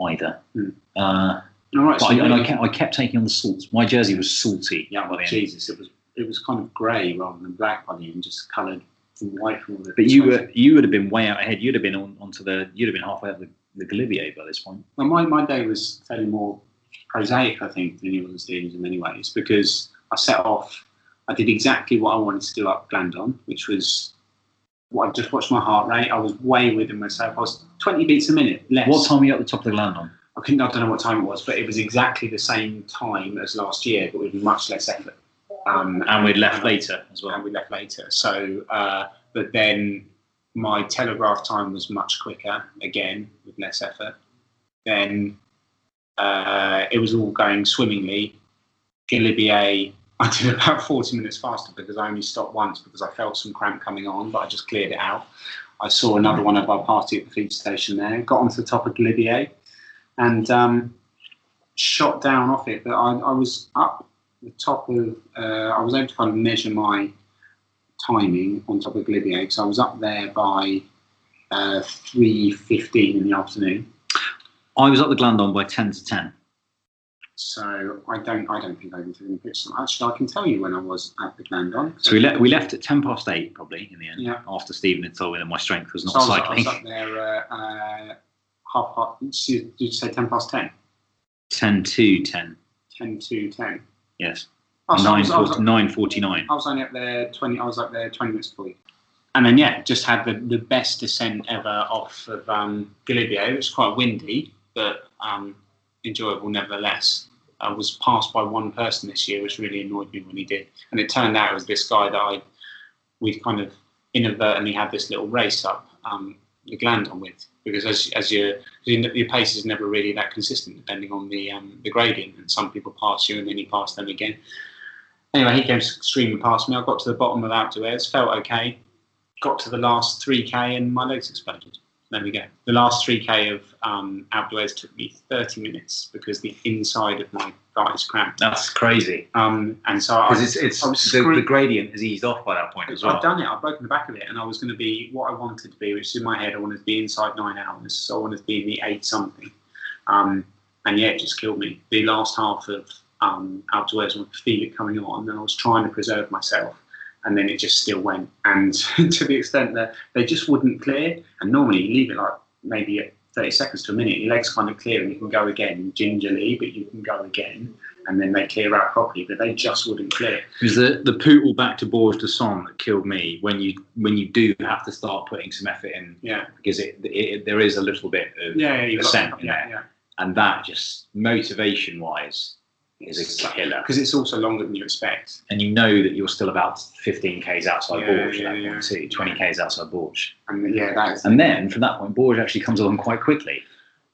Speaker 2: either.
Speaker 4: Hmm.
Speaker 2: Uh,
Speaker 4: All right, so
Speaker 2: I, and I kept, I kept taking on the salts. My jersey was salty.
Speaker 4: yeah,
Speaker 2: by the end.
Speaker 4: Jesus, it was it was kind of grey rather than black by the end, just coloured white from all the.
Speaker 2: But you were you would have been way out ahead. You'd have been on onto the. You'd have been halfway up the, the Galibier by this point.
Speaker 4: Well, my, my day was fairly more prosaic, I think, than yours Stephen's in many ways, because I set off, I did exactly what I wanted to do up Glandon, which was, well, I just watched my heart rate. I was way within myself. I was 20 beats a minute less.
Speaker 2: What time were you at the top of the Glandon?
Speaker 4: I couldn't, I don't know what time it was, but it was exactly the same time as last year, but with much less effort. Um,
Speaker 2: And we'd left later as well.
Speaker 4: and we left later. So, uh, but then my telegraph time was much quicker again with less effort. Then uh, it was all going swimmingly. Galibier, I did about 40 minutes faster because I only stopped once because I felt some cramp coming on, but I just cleared it out. I saw another one of our party at the feed station there, got onto the top of Galibier and um, shot down off it. But I, I was up the top of, uh, I was able to kind of measure my timing on top of Galibier because I was up there by uh, 3.15 in the afternoon.
Speaker 2: I was at the Glandon by ten to ten.
Speaker 4: So I don't, I don't think I even took any pictures. Actually, I can tell you when I was at the Glandon.
Speaker 2: So we left we left at ten past eight probably in the end.
Speaker 4: Yeah.
Speaker 2: After Stephen had told me that my strength was not
Speaker 4: So I was, I
Speaker 2: cycling.
Speaker 4: was up there uh, uh, half past. Did you say ten past ten?
Speaker 2: Ten to ten.
Speaker 4: Ten to ten.
Speaker 2: Yes.
Speaker 4: Oh, so
Speaker 2: Nine
Speaker 4: was- I was
Speaker 2: forty nine forty nine.
Speaker 4: I was only up there twenty. I was up there twenty minutes before you. And then yeah, just had the, the best descent ever off of um, Galibier. It was quite windy, but um, enjoyable nevertheless. I was passed by one person this year, which really annoyed me when he did. And it turned out it was this guy that I we kind of inadvertently had this little race up um, the Glandon with, because as as your your pace is never really that consistent depending on the um, the gradient, and some people pass you and then you pass them again. Anyway, he came extremely past me. I got to the bottom of Alpe d'Huez, felt okay. Got to the last 3k and my legs exploded. There we go. The last 3k of um, Alpe d'Huez took me 30 minutes because the inside of my thighs cramped.
Speaker 2: That's crazy.
Speaker 4: Um, and so
Speaker 2: Because it's it's the, the gradient has eased off by that point as well.
Speaker 4: I've done it. I've broken the back of it, and I was going to be what I wanted to be, which is in my head. I wanted to be inside nine hours, so I wanted to be in the eight something. Um, and yeah, it just killed me. The last half of um, Alpe d'Huez, I could feel it coming on, and I was trying to preserve myself, and then it just still went. And *laughs* to the extent that they just wouldn't clear. And normally you leave it like maybe 30 seconds to a minute. Your legs kind of clear and you can go again gingerly, but you can go again. And then they clear out properly, but they just wouldn't clear.
Speaker 2: It was the the pootle back to Bourg d'Oisans that killed me. When you when you do have to start putting some effort in,
Speaker 4: Yeah.
Speaker 2: because it, it there is a little bit of
Speaker 4: Yeah, yeah, got
Speaker 2: Ascent,
Speaker 4: that. yeah, yeah.
Speaker 2: and that just motivation wise is a killer.
Speaker 4: Because it's also longer than you expect.
Speaker 2: And you know that you're still about 15 k's outside
Speaker 4: Yeah,
Speaker 2: Bourges
Speaker 4: yeah,
Speaker 2: at that
Speaker 4: yeah.
Speaker 2: point too, 20 k's outside Bourges.
Speaker 4: And yeah, that is.
Speaker 2: And then from that point, Bourges actually comes along quite quickly.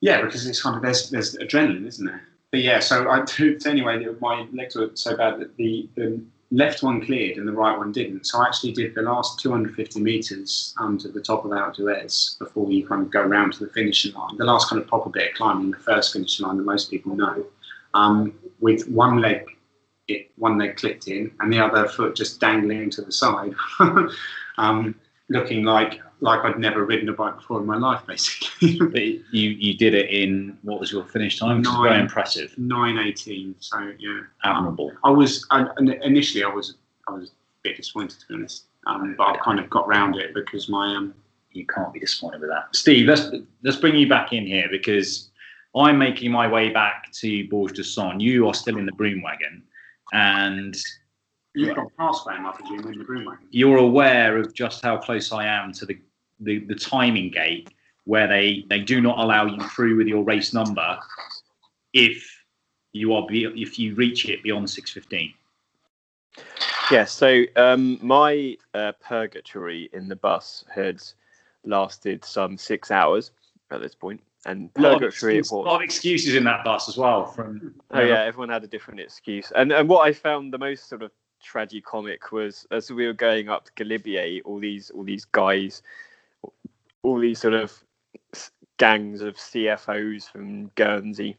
Speaker 4: Yeah, because it's kind of there's there's adrenaline, isn't there? But yeah, so I *laughs* do anyway. My legs were so bad that the, the left one cleared and the right one didn't. So I actually did the last 250 meters under the top of Alpe d'Huez before you kind of go round to the finishing line. The last kind of proper bit of climbing, the first finishing line that most people know, um, with one leg. It, one leg clipped in and the other foot just dangling to the side, *laughs* um, looking like like I'd never ridden a bike before in my life, basically. *laughs*
Speaker 2: But you you did it in what was your finish time? Is very impressive,
Speaker 4: Nine eighteen. So yeah,
Speaker 2: admirable.
Speaker 4: I was I, initially I was I was a bit disappointed to be honest, um, but I kind of got round it because my um
Speaker 2: You can't be disappointed with that, Steve. Let's let's bring you back in here because I'm making my way back to Bourg d'Oisans. You are still in the broom wagon, and
Speaker 4: you've got past Graham, I presume, in the broom wagon.
Speaker 2: you're aware of just how close I am to the, the, the timing gate where they, they do not allow you through with your race number if you are be, if you reach it beyond 615.
Speaker 5: Yeah, so um, my uh, purgatory in the bus had lasted some six hours at this point, and
Speaker 2: A lot, of
Speaker 5: purgatory it
Speaker 2: a lot of excuses in that bus as well. From
Speaker 5: Oh yeah, everyone had a different excuse, and and what I found the most sort of tragicomic was as we were going up Galibier, all these all these guys, all these sort of gangs of CFOs from Guernsey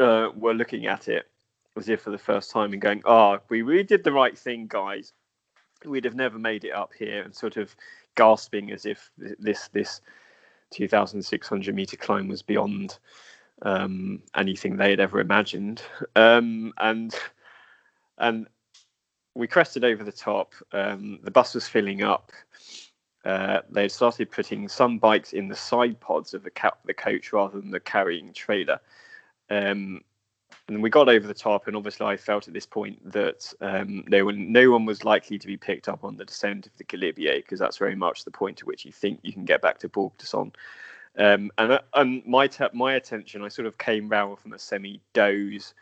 Speaker 5: uh, were looking at it as if for the first time and going, "Ah, we really did the right thing, guys. We'd have never made it up here," and sort of gasping as if this this 2,600 meter climb was beyond um, anything they had ever imagined. Um, and and we crested over the top. Um, the bus was filling up. Uh, they had started putting some bikes in the side pods of the, ca- the coach rather than the carrying trailer. Um, and we got over the top, and obviously I felt at this point that um, no one, no one was likely to be picked up on the descent of the Galibier because that's very much the point at which you think you can get back to Bourg d'Oisans. Um, and uh, and my my attention, I sort of came round from a semi doze.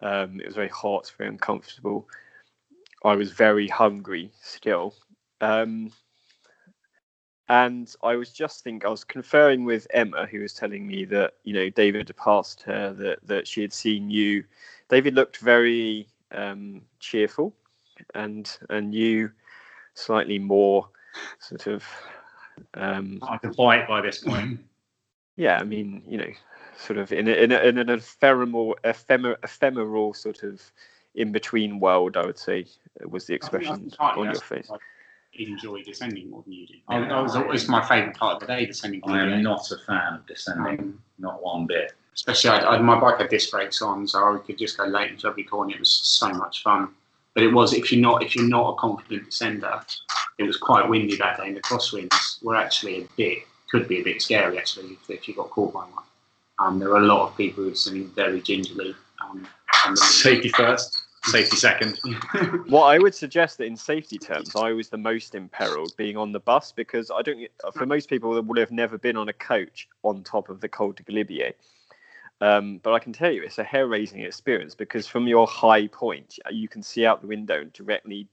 Speaker 5: Um, it was very hot, very uncomfortable. I was very hungry still. Um, and I was just think I was conferring with Emma, who was telling me that you know David had passed her, that that she had seen you. David looked very um, cheerful, and and you slightly more sort of um,
Speaker 2: I can fight by this point.
Speaker 5: yeah, I mean, you know, sort of in a, in, a, in an ephemeral, ephemer, ephemeral sort of in between world, I would say, was the expression on your face.
Speaker 4: I enjoy descending more than you do. I, I was always my favourite part of the day, descending.
Speaker 2: I am not a fan of descending,
Speaker 4: Um,
Speaker 2: not one bit.
Speaker 4: especially I, I, my bike had disc brakes on, so I could just go late into every corner. It was so much fun. But it was if you're not if you're not a confident descender, it was quite windy that day, and the crosswinds were actually a bit could be a bit scary actually if, if you got caught by one. Um, there were a lot of people who were sitting very gingerly. Um,
Speaker 2: Safety first, safety second. *laughs*
Speaker 5: What I would suggest that in safety terms, I was the most imperiled being on the bus because I don't. For most people, that would have never been on a coach on top of the Col de Galibier. Um, but I can tell you, it's a hair-raising experience because from your high point, you can see out the window and directly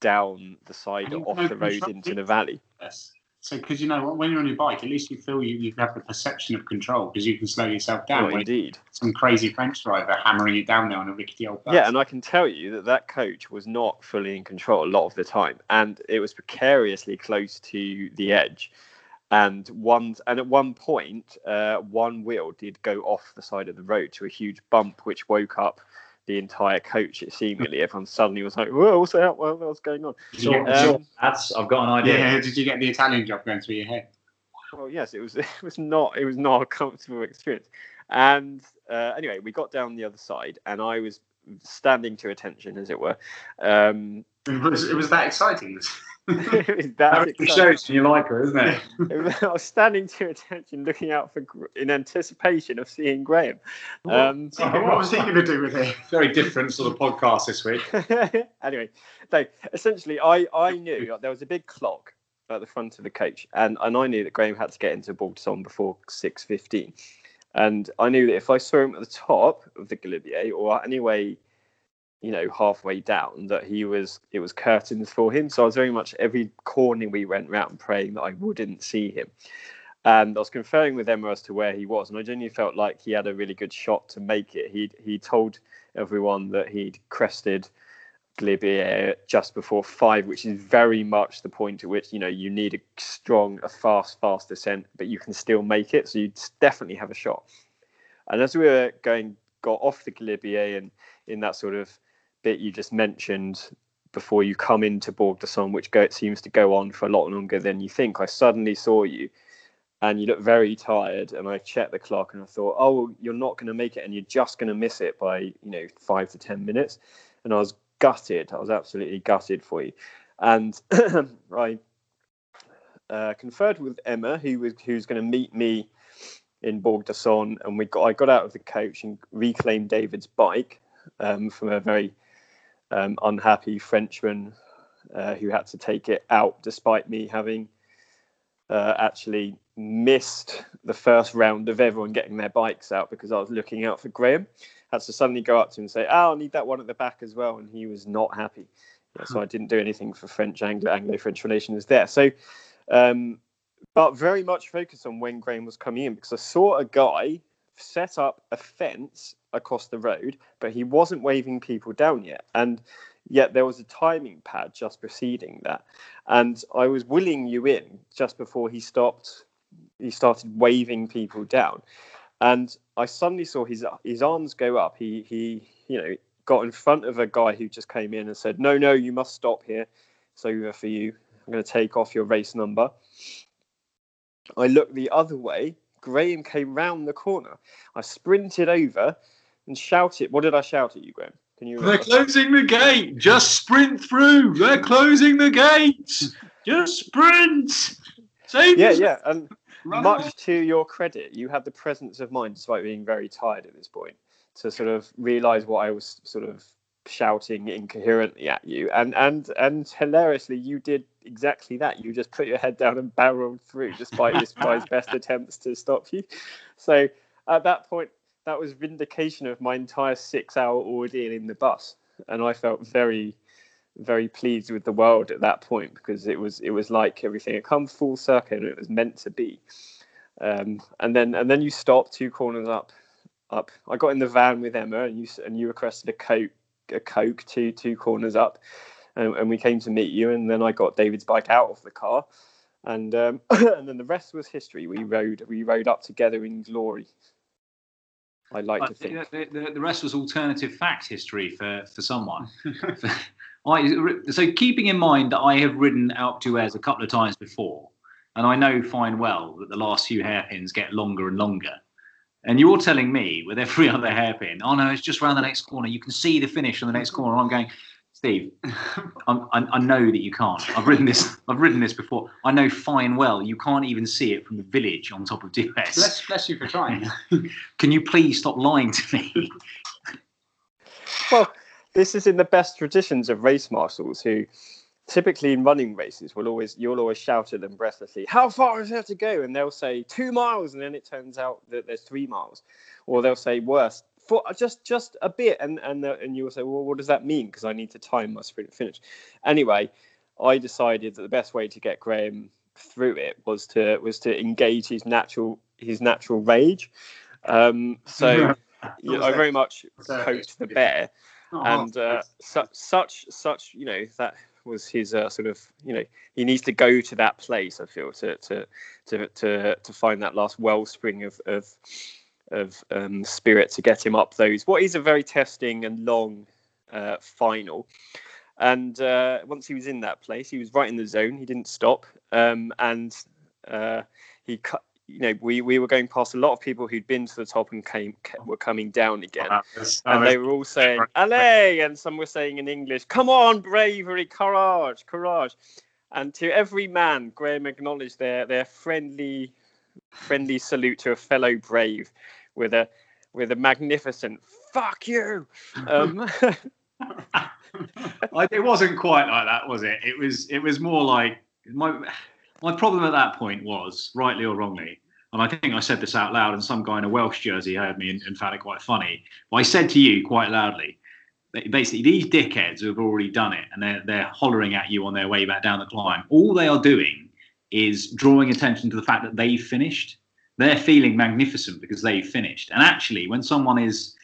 Speaker 5: down the side off the road into the valley.
Speaker 4: Yes. So, because you know, when you're on your bike, at least you feel you, you have the perception of control because you can slow yourself down.
Speaker 5: Indeed.
Speaker 4: some crazy French driver hammering it down there on a rickety old bus.
Speaker 5: Yeah, and I can tell you that that coach was not fully in control a lot of the time, and it was precariously close to the edge. And one, and at one point, uh, one wheel did go off the side of the road to a huge bump, which woke up the entire coach. It seemingly everyone suddenly was like, "Whoa, what's that? What- What's going on?"
Speaker 4: Did you, get,
Speaker 5: Um,
Speaker 2: That's I've got an idea.
Speaker 4: yeah, did you get the Italian job going through your head?
Speaker 5: Well, yes, it was. *laughs* It was not. It was not a comfortable experience. And uh, anyway, we got down the other side, and I was standing to attention, as it were. Um,
Speaker 4: It was, it was that exciting. *laughs*
Speaker 5: That's *laughs*
Speaker 3: That
Speaker 5: exciting.
Speaker 3: shows you like her, isn't it? *laughs*
Speaker 5: I was standing to attention, looking out for in anticipation of seeing Graham. Um,
Speaker 4: what was he going to do with it? *laughs*
Speaker 3: Very different sort of podcast this week.
Speaker 5: anyway, so essentially, I, I knew like, there was a big clock at the front of the coach, and, and I knew that Graham had to get into Bourg d'Oisans before six fifteen, and I knew that if I saw him at the top of the Galibier or anyway, you know, halfway down, that he was it was curtains for him. So I was very much every corner we went round praying that I wouldn't see him. And I was conferring with Emma as to where he was, and I genuinely felt like he had a really good shot to make it. He he told everyone that he'd crested Galibier just before five, which is very much the point at which you know you need a strong, a fast, fast descent, but you can still make it. So you definitely have a shot. And as we were going, got off the Galibier and in that sort of bit you just mentioned before you come into Bourg d'Oisans, which go, it seems to go on for a lot longer than you think, I suddenly saw you and you look very tired. And I checked the clock and I thought, oh, you're not going to make it and you're just going to miss it by, you know, five to 10 minutes. And I was gutted. I was absolutely gutted for you. And *clears throat* I uh, conferred with Emma, who was who's going to meet me in Bourg d'Oisans, and we got I got out of the coach and reclaimed David's bike um, from a very um, unhappy Frenchman uh, who had to take it out, despite me having uh, actually missed the first round of everyone getting their bikes out because I was looking out for Graham. Had to suddenly go up to him and say, "Oh, I need that one at the back as well," and he was not happy. So I didn't do anything for French Anglo Anglo French relations there. So, um, but very much focused on when Graham was coming in because I saw a guy set up a fence across the road, but he wasn't waving people down yet, and yet there was a timing pad just preceding that, and I was willing you in just before he stopped. He started waving people down, and I suddenly saw his his arms go up. He he you know got in front of a guy who just came in and said, "No, no, you must stop here. It's over for you. I'm going to take off your race number." I looked the other way. Graham came round the corner. I sprinted over and shouted. What did I shout at you, Graham? Can you
Speaker 3: They're closing the gate. Just sprint through. They're closing the gates. Just sprint. Save
Speaker 5: Yeah,
Speaker 3: yourself.
Speaker 5: yeah. And
Speaker 4: Run
Speaker 5: much to your credit, you had the presence of mind, despite being very tired at this point, to sort of realise what I was sort of shouting incoherently at you. And and and hilariously, you did exactly that. You just put your head down and barreled through, despite this guy's best *laughs* attempts to stop you. So at that point, that was vindication of my entire six-hour ordeal in the bus, and I felt very very pleased with the world at that point because it was it was like everything had come full circle and it was meant to be. Um, and then and then you stopped two corners up, up. I got in the van with Emma and you and you requested a coke a coke two two corners up, and, and we came to meet you. And then I got David's bike out of the car, and um, *coughs* and then the rest was history. We rode we rode up together in glory. I like to think.
Speaker 2: the, the, the rest was alternative fact history for, for someone. *laughs* *laughs* I, so keeping in mind that I have ridden Alpe d'Huez a couple of times before, and I know fine well that the last few hairpins get longer and longer. And you're telling me with every *laughs* other hairpin, oh no, it's just around the next corner. You can see the finish on the next corner. I'm going, Steve, *laughs* I'm, I, I know that you can't. I've ridden this. I've ridden this before. I know fine well you can't even see it from the village on top of Dues.
Speaker 4: Bless, bless you for trying. *laughs*
Speaker 2: Can you please stop lying to me?
Speaker 5: Well, this is in the best traditions of race marshals who typically in running races will always you'll always shout at them breathlessly, how far is there to go? And they'll say two miles, and then it turns out that there's three miles. Or they'll say worse, for just just a bit, and and the, and you'll say, well, what does that mean? Because I need to time my sprint finish. Anyway, I decided that the best way to get Graham through it was to was to engage his natural his natural rage. Um, so *laughs* yeah, I very much coached the bear and uh, su- such such you know that was his uh, sort of you know he needs to go to that place I feel to to to to, to find that last wellspring of of of um, spirit to get him up those what is a very testing and long uh, final and uh, once he was in that place he was right in the zone he didn't stop um, and uh, he cut you know we, we were going past a lot of people who'd been to the top and came were coming down again and they were all saying "Allez!" and some were saying in English, "Come on, bravery, courage, courage." And to every man, Graham acknowledged their their friendly friendly salute to a fellow brave with a with a magnificent "fuck you." Um, *laughs*
Speaker 2: it wasn't quite like that, was it? It was. It was more like my my problem at that point was, rightly or wrongly, and I think I said this out loud, and some guy in a Welsh jersey heard me and, and found it quite funny. But I said to you quite loudly, basically, these dickheads who have already done it, and they're they're hollering at you on their way back down the climb. All they are doing is drawing attention to the fact that they've finished. They're feeling magnificent because they've finished. And actually, when someone is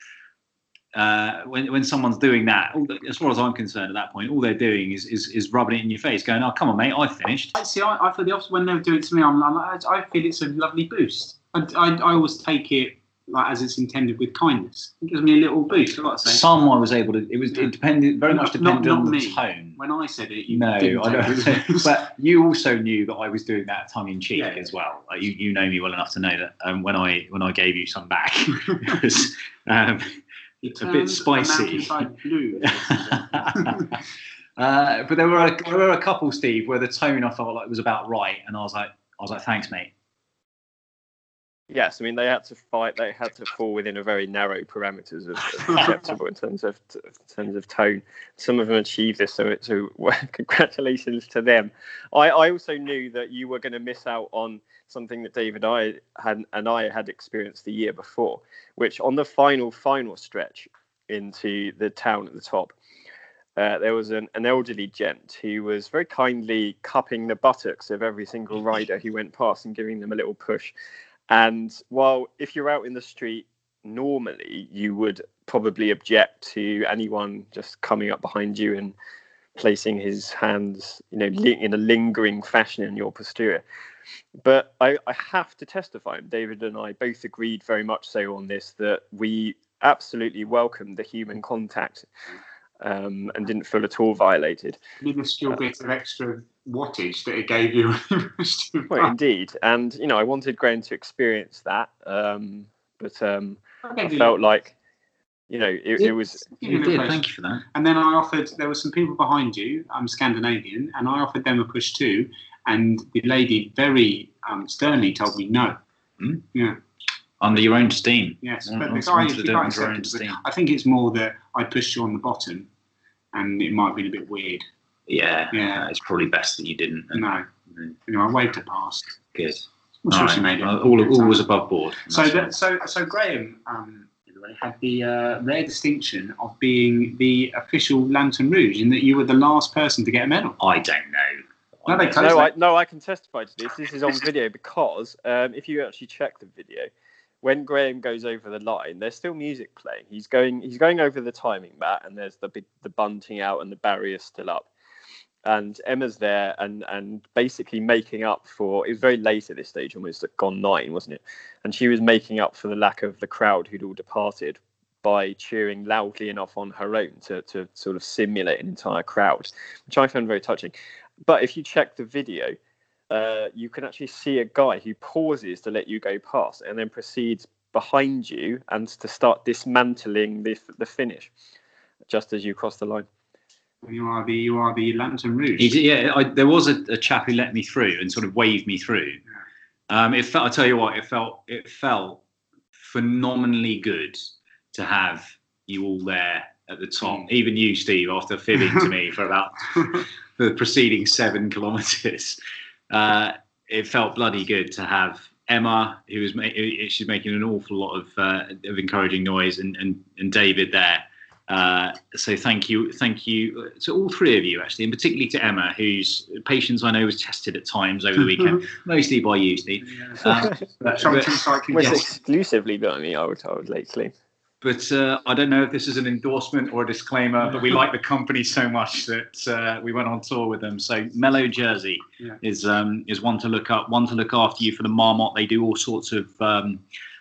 Speaker 2: uh, when when someone's doing that, as far as I'm concerned, at that point, all they're doing is is, is rubbing it in your face, going, "Oh, come on, mate, I finished."
Speaker 4: See, I, I feel the opposite when they do it to me. I'm like, I feel it's a lovely boost. I, I, I always take it like as it's intended with kindness. It gives me a little boost. I've got to say.
Speaker 2: Some I was able to. It was it depended very much depended on the
Speaker 4: me.
Speaker 2: tone.
Speaker 4: When I said it, you
Speaker 2: No, I don't. *laughs* but you also knew that I was doing that tongue in cheek
Speaker 4: Yeah.
Speaker 2: as well. Like, you you know me well enough to know that um, when I when I gave you some back, *laughs* it was um,
Speaker 4: It
Speaker 2: a bit spicy.
Speaker 4: blue. *laughs*
Speaker 2: uh, but there were a, there were a couple, Steve, where the tone I felt like was about right, and I was like, I was like, thanks, mate.
Speaker 5: Yes, I mean they had to fight. They had to fall within a very narrow parameters of, of *laughs* acceptable in terms of in terms of tone. Some of them achieved this, so it, so *laughs* congratulations to them. I, I also knew that you were going to miss out on something that David I had and I had experienced the year before, which on the final final stretch into the town at the top. Uh, there was an, an elderly gent who was very kindly cupping the buttocks of every single rider who went past and giving them a little push. And while if you're out in the street normally, you would probably object to anyone just coming up behind you and placing his hands, you know, in a lingering fashion in your posterior. But I, I have to testify, David and I both agreed very much so on this, that we absolutely welcomed the human contact um, and didn't feel at all violated.
Speaker 4: Minuscule bit of extra wattage that it gave you. *laughs*
Speaker 5: Well, indeed, and you know, I wanted Graham to experience that, um, but um, I felt like, you know, it, it was
Speaker 2: You did. Thank you for that.
Speaker 4: And then I offered, there were some people behind you, I'm Scandinavian, and I offered them a push too. And the lady very um, sternly told me no.
Speaker 2: Hmm?
Speaker 4: Yeah,
Speaker 2: Under your own steam.
Speaker 4: yes.
Speaker 2: Mm,
Speaker 4: but the
Speaker 2: that's
Speaker 4: guy,
Speaker 2: wanted to
Speaker 4: the
Speaker 2: do
Speaker 4: guy
Speaker 2: under your own steam.
Speaker 4: But I think it's more that I pushed you on the bottom and it might have been a bit weird.
Speaker 2: Yeah.
Speaker 4: Yeah.
Speaker 2: uh, it's probably best that you didn't.
Speaker 4: No.
Speaker 2: Mm,
Speaker 4: You know, I waved her past.
Speaker 2: Good.
Speaker 4: I'm sure
Speaker 2: All
Speaker 4: made it.
Speaker 2: Uh, all, all was above board.
Speaker 4: So,
Speaker 2: That's
Speaker 4: that, so, so Graham um, had the uh, rare distinction of being the official Lanterne Rouge, in that you were the last person to get a medal.
Speaker 2: I don't know.
Speaker 4: No, they
Speaker 2: I-
Speaker 5: no, I no, I can testify to this. This is on *laughs* video because um, if you actually check the video, when Graham goes over the line, there's still music playing. He's going he's going over the timing mat, and there's the big the bunting out and the barrier still up. And Emma's there and and basically making up for it was very late at this stage, almost gone nine, wasn't it? And she was making up for the lack of the crowd who'd all departed by cheering loudly enough on her own to, to sort of simulate an entire crowd, which I found very touching. But if you check the video, uh, you can actually see a guy who pauses to let you go past and then proceeds behind you and to start dismantling the, the finish just as you cross the line.
Speaker 4: You are the you are the Lanterne Rouge.
Speaker 2: He did, yeah, I, there was a, a chap who let me through and sort of waved me through. Um, it felt. I tell you what, it felt. It felt phenomenally good to have you all there at the top.
Speaker 4: Mm.
Speaker 2: Even you, Steve, after fibbing to me for about *laughs* the preceding seven kilometres. Uh, it felt bloody good to have Emma, who was ma- she's making an awful lot of uh, of encouraging noise, and and, and David there. Uh, so thank you, thank you to all three of you actually, and particularly to Emma, whose patience I know was tested at times over the weekend, *laughs* mostly by you, Steve. Uh, *laughs* but, but.
Speaker 5: Was
Speaker 2: Yes.
Speaker 5: exclusively by me, I would, I would like to claim.
Speaker 2: but, uh, I don't know if this is an endorsement or a disclaimer, but we *laughs* like the company so much that uh, we went on tour with them. So Mellow Jersey
Speaker 4: Yeah.
Speaker 2: is um, is one to look up, one to look after you for the Marmotte. They do all sorts of um,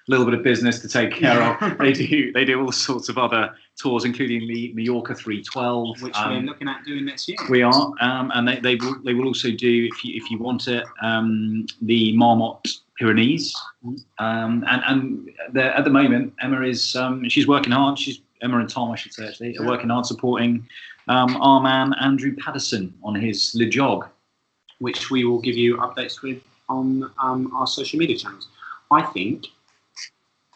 Speaker 2: little bit of business to take care of. They do they do all sorts of other tours, including the Mallorca 312,
Speaker 4: Which
Speaker 2: um,
Speaker 4: we're looking at doing next year.
Speaker 2: We are, um, and they, they will they will also do if you if you want it um, the Marmotte Pyrenees, um, and and at the moment Emma is um, she's working hard. She's Emma and Tom, I should say actually, are working hard supporting um, our man Andrew Patterson on his Le Jog.
Speaker 4: which we will give you updates with on um, our social media channels. I think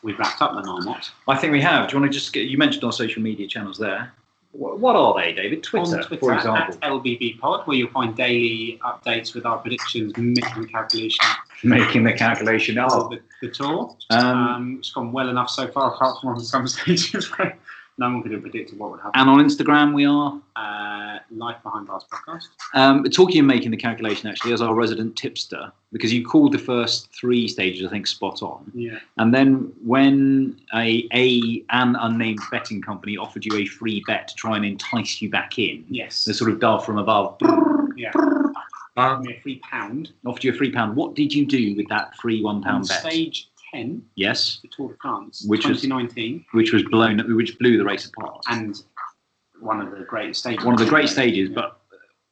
Speaker 4: we've wrapped up the Marmotte.
Speaker 2: I think we have. Do you want to just get? You mentioned our social media channels there. What, what are they, David? Twitter,
Speaker 4: Twitter
Speaker 2: for
Speaker 4: at
Speaker 2: example.
Speaker 4: LBB Pod, where you'll find daily updates with our predictions, mission calculation
Speaker 2: Making the calculation.
Speaker 4: of
Speaker 2: Oh,
Speaker 4: the, the tour.
Speaker 2: Um,
Speaker 4: Um, it's gone well enough so far, apart from some stages where no one could have predicted what would happen.
Speaker 2: and on Instagram we are.
Speaker 4: Uh, Life Behind Bars podcast.
Speaker 2: Um, talking and making the calculation actually as our resident tipster, because you called the first three stages, I think, spot on.
Speaker 4: Yeah.
Speaker 2: And then when a, a an unnamed betting company offered you a free bet to try and entice you back in,
Speaker 4: Yes.
Speaker 2: the sort of dove from above
Speaker 4: Yeah.
Speaker 2: um,
Speaker 4: a free pound.
Speaker 2: offered you a free pound. What did you do with that free one pound bet?
Speaker 4: stage 10,
Speaker 2: Yes,
Speaker 4: the Tour de France,
Speaker 2: Which was-
Speaker 4: 2019,
Speaker 2: which was blown, which blew the race apart.
Speaker 4: and one of the great stages.
Speaker 2: One of the great stages,
Speaker 4: Yeah.
Speaker 2: but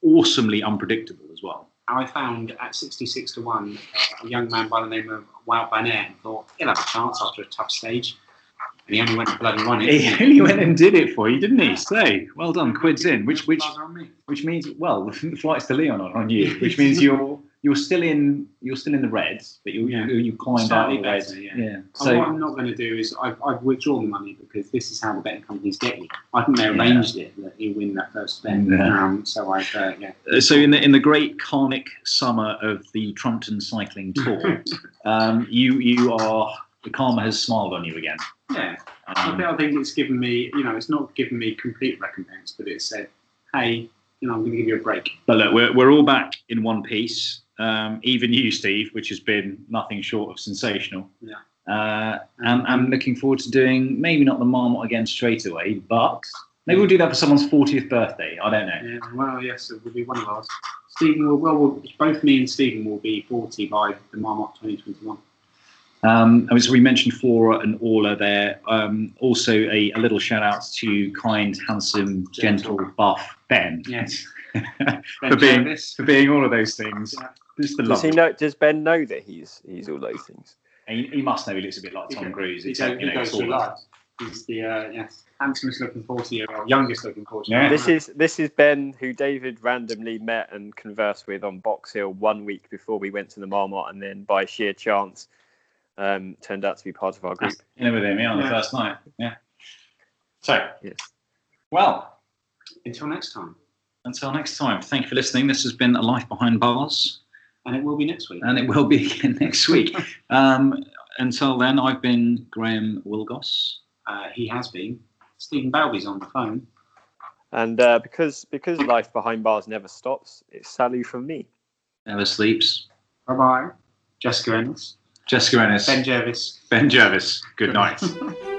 Speaker 2: awesomely unpredictable as well.
Speaker 4: I found at 66 to 1 uh, a young man by the name of Wout Van Aert thought he'll have a chance after a tough stage. And he only went and bloody won it.
Speaker 2: He *laughs* only went and did it for you, didn't he? So well done, quids in. Which which
Speaker 4: Buzzer on me.
Speaker 2: which means well, *laughs* the flights to Lyon are on you, which means you're you're still in you're still in the reds, but you
Speaker 4: Yeah.
Speaker 2: you, you climbed out the reds.
Speaker 4: better, yeah.
Speaker 2: yeah.
Speaker 4: And
Speaker 2: So
Speaker 4: what I'm not going to do is I've, I've withdrawn the money because this is how the betting companies get you. I think they arranged it that you win that first bet.
Speaker 2: Yeah.
Speaker 4: Um, so I've uh, yeah.
Speaker 2: Uh, so in the in the great carnic summer of the Trumpton cycling *laughs* tour, um, you you are the karma has smiled on you again.
Speaker 4: Yeah. I
Speaker 2: Um,
Speaker 4: think, I think it's given me, you know, it's not given me complete recompense, but it said, hey, you know, I'm going to give you a break.
Speaker 2: But look, we're, we're all back in one piece. Um, even you, Steve, which has been nothing short of sensational.
Speaker 4: Yeah.
Speaker 2: Uh, and I'm looking forward to doing maybe not the Marmotte again straight away, but maybe we'll do that for someone's 40th birthday. I don't know.
Speaker 4: Yeah, well, yes, it will be one of ours. Stephen will, well, we'll, both me and Stephen will be 40 by the Marmotte 2021.
Speaker 2: Um, and we mentioned Flora and Orla there. Um, also, a, a little shout out to kind, handsome, gentle,
Speaker 4: Gentle.
Speaker 2: buff Ben
Speaker 4: Yes. *laughs*
Speaker 2: for being for being all of those things.
Speaker 4: Yeah.
Speaker 2: Just the
Speaker 5: Does he know? Does Ben know that he's he's all those things?
Speaker 2: He, he must know he looks a bit like Tom Cruise.
Speaker 4: He,
Speaker 2: except,
Speaker 4: goes,
Speaker 2: you
Speaker 4: he goes through
Speaker 2: taller.
Speaker 4: life. He's the uh, yes, handsomest looking 40 year old, youngest looking forty year old.
Speaker 5: This is this is Ben, who David randomly met and conversed with on Box Hill one week before we went to the Marmotte, and then by sheer chance, um, turned out to be part of our group.
Speaker 2: You know, with him, yeah, on the
Speaker 4: Yeah.
Speaker 2: first night. Yeah. So,
Speaker 5: Yes.
Speaker 2: well,
Speaker 4: Until next time.
Speaker 2: until next time, thank you for listening. This has been A Life Behind Bars,
Speaker 4: And it will be next week.
Speaker 2: and it will be *laughs* again next week. Um, until then, I've been Graham Willgoss.
Speaker 4: Uh, he has been. Stephen Balby's on the phone.
Speaker 5: And uh, because because life behind bars never stops, it's Sally from me.
Speaker 2: Never sleeps.
Speaker 4: Bye bye. Jessica Ennis.
Speaker 2: Jessica Ennis.
Speaker 4: Ben Jervis.
Speaker 2: ben Jervis. Good
Speaker 4: Good
Speaker 2: night.
Speaker 4: night. *laughs*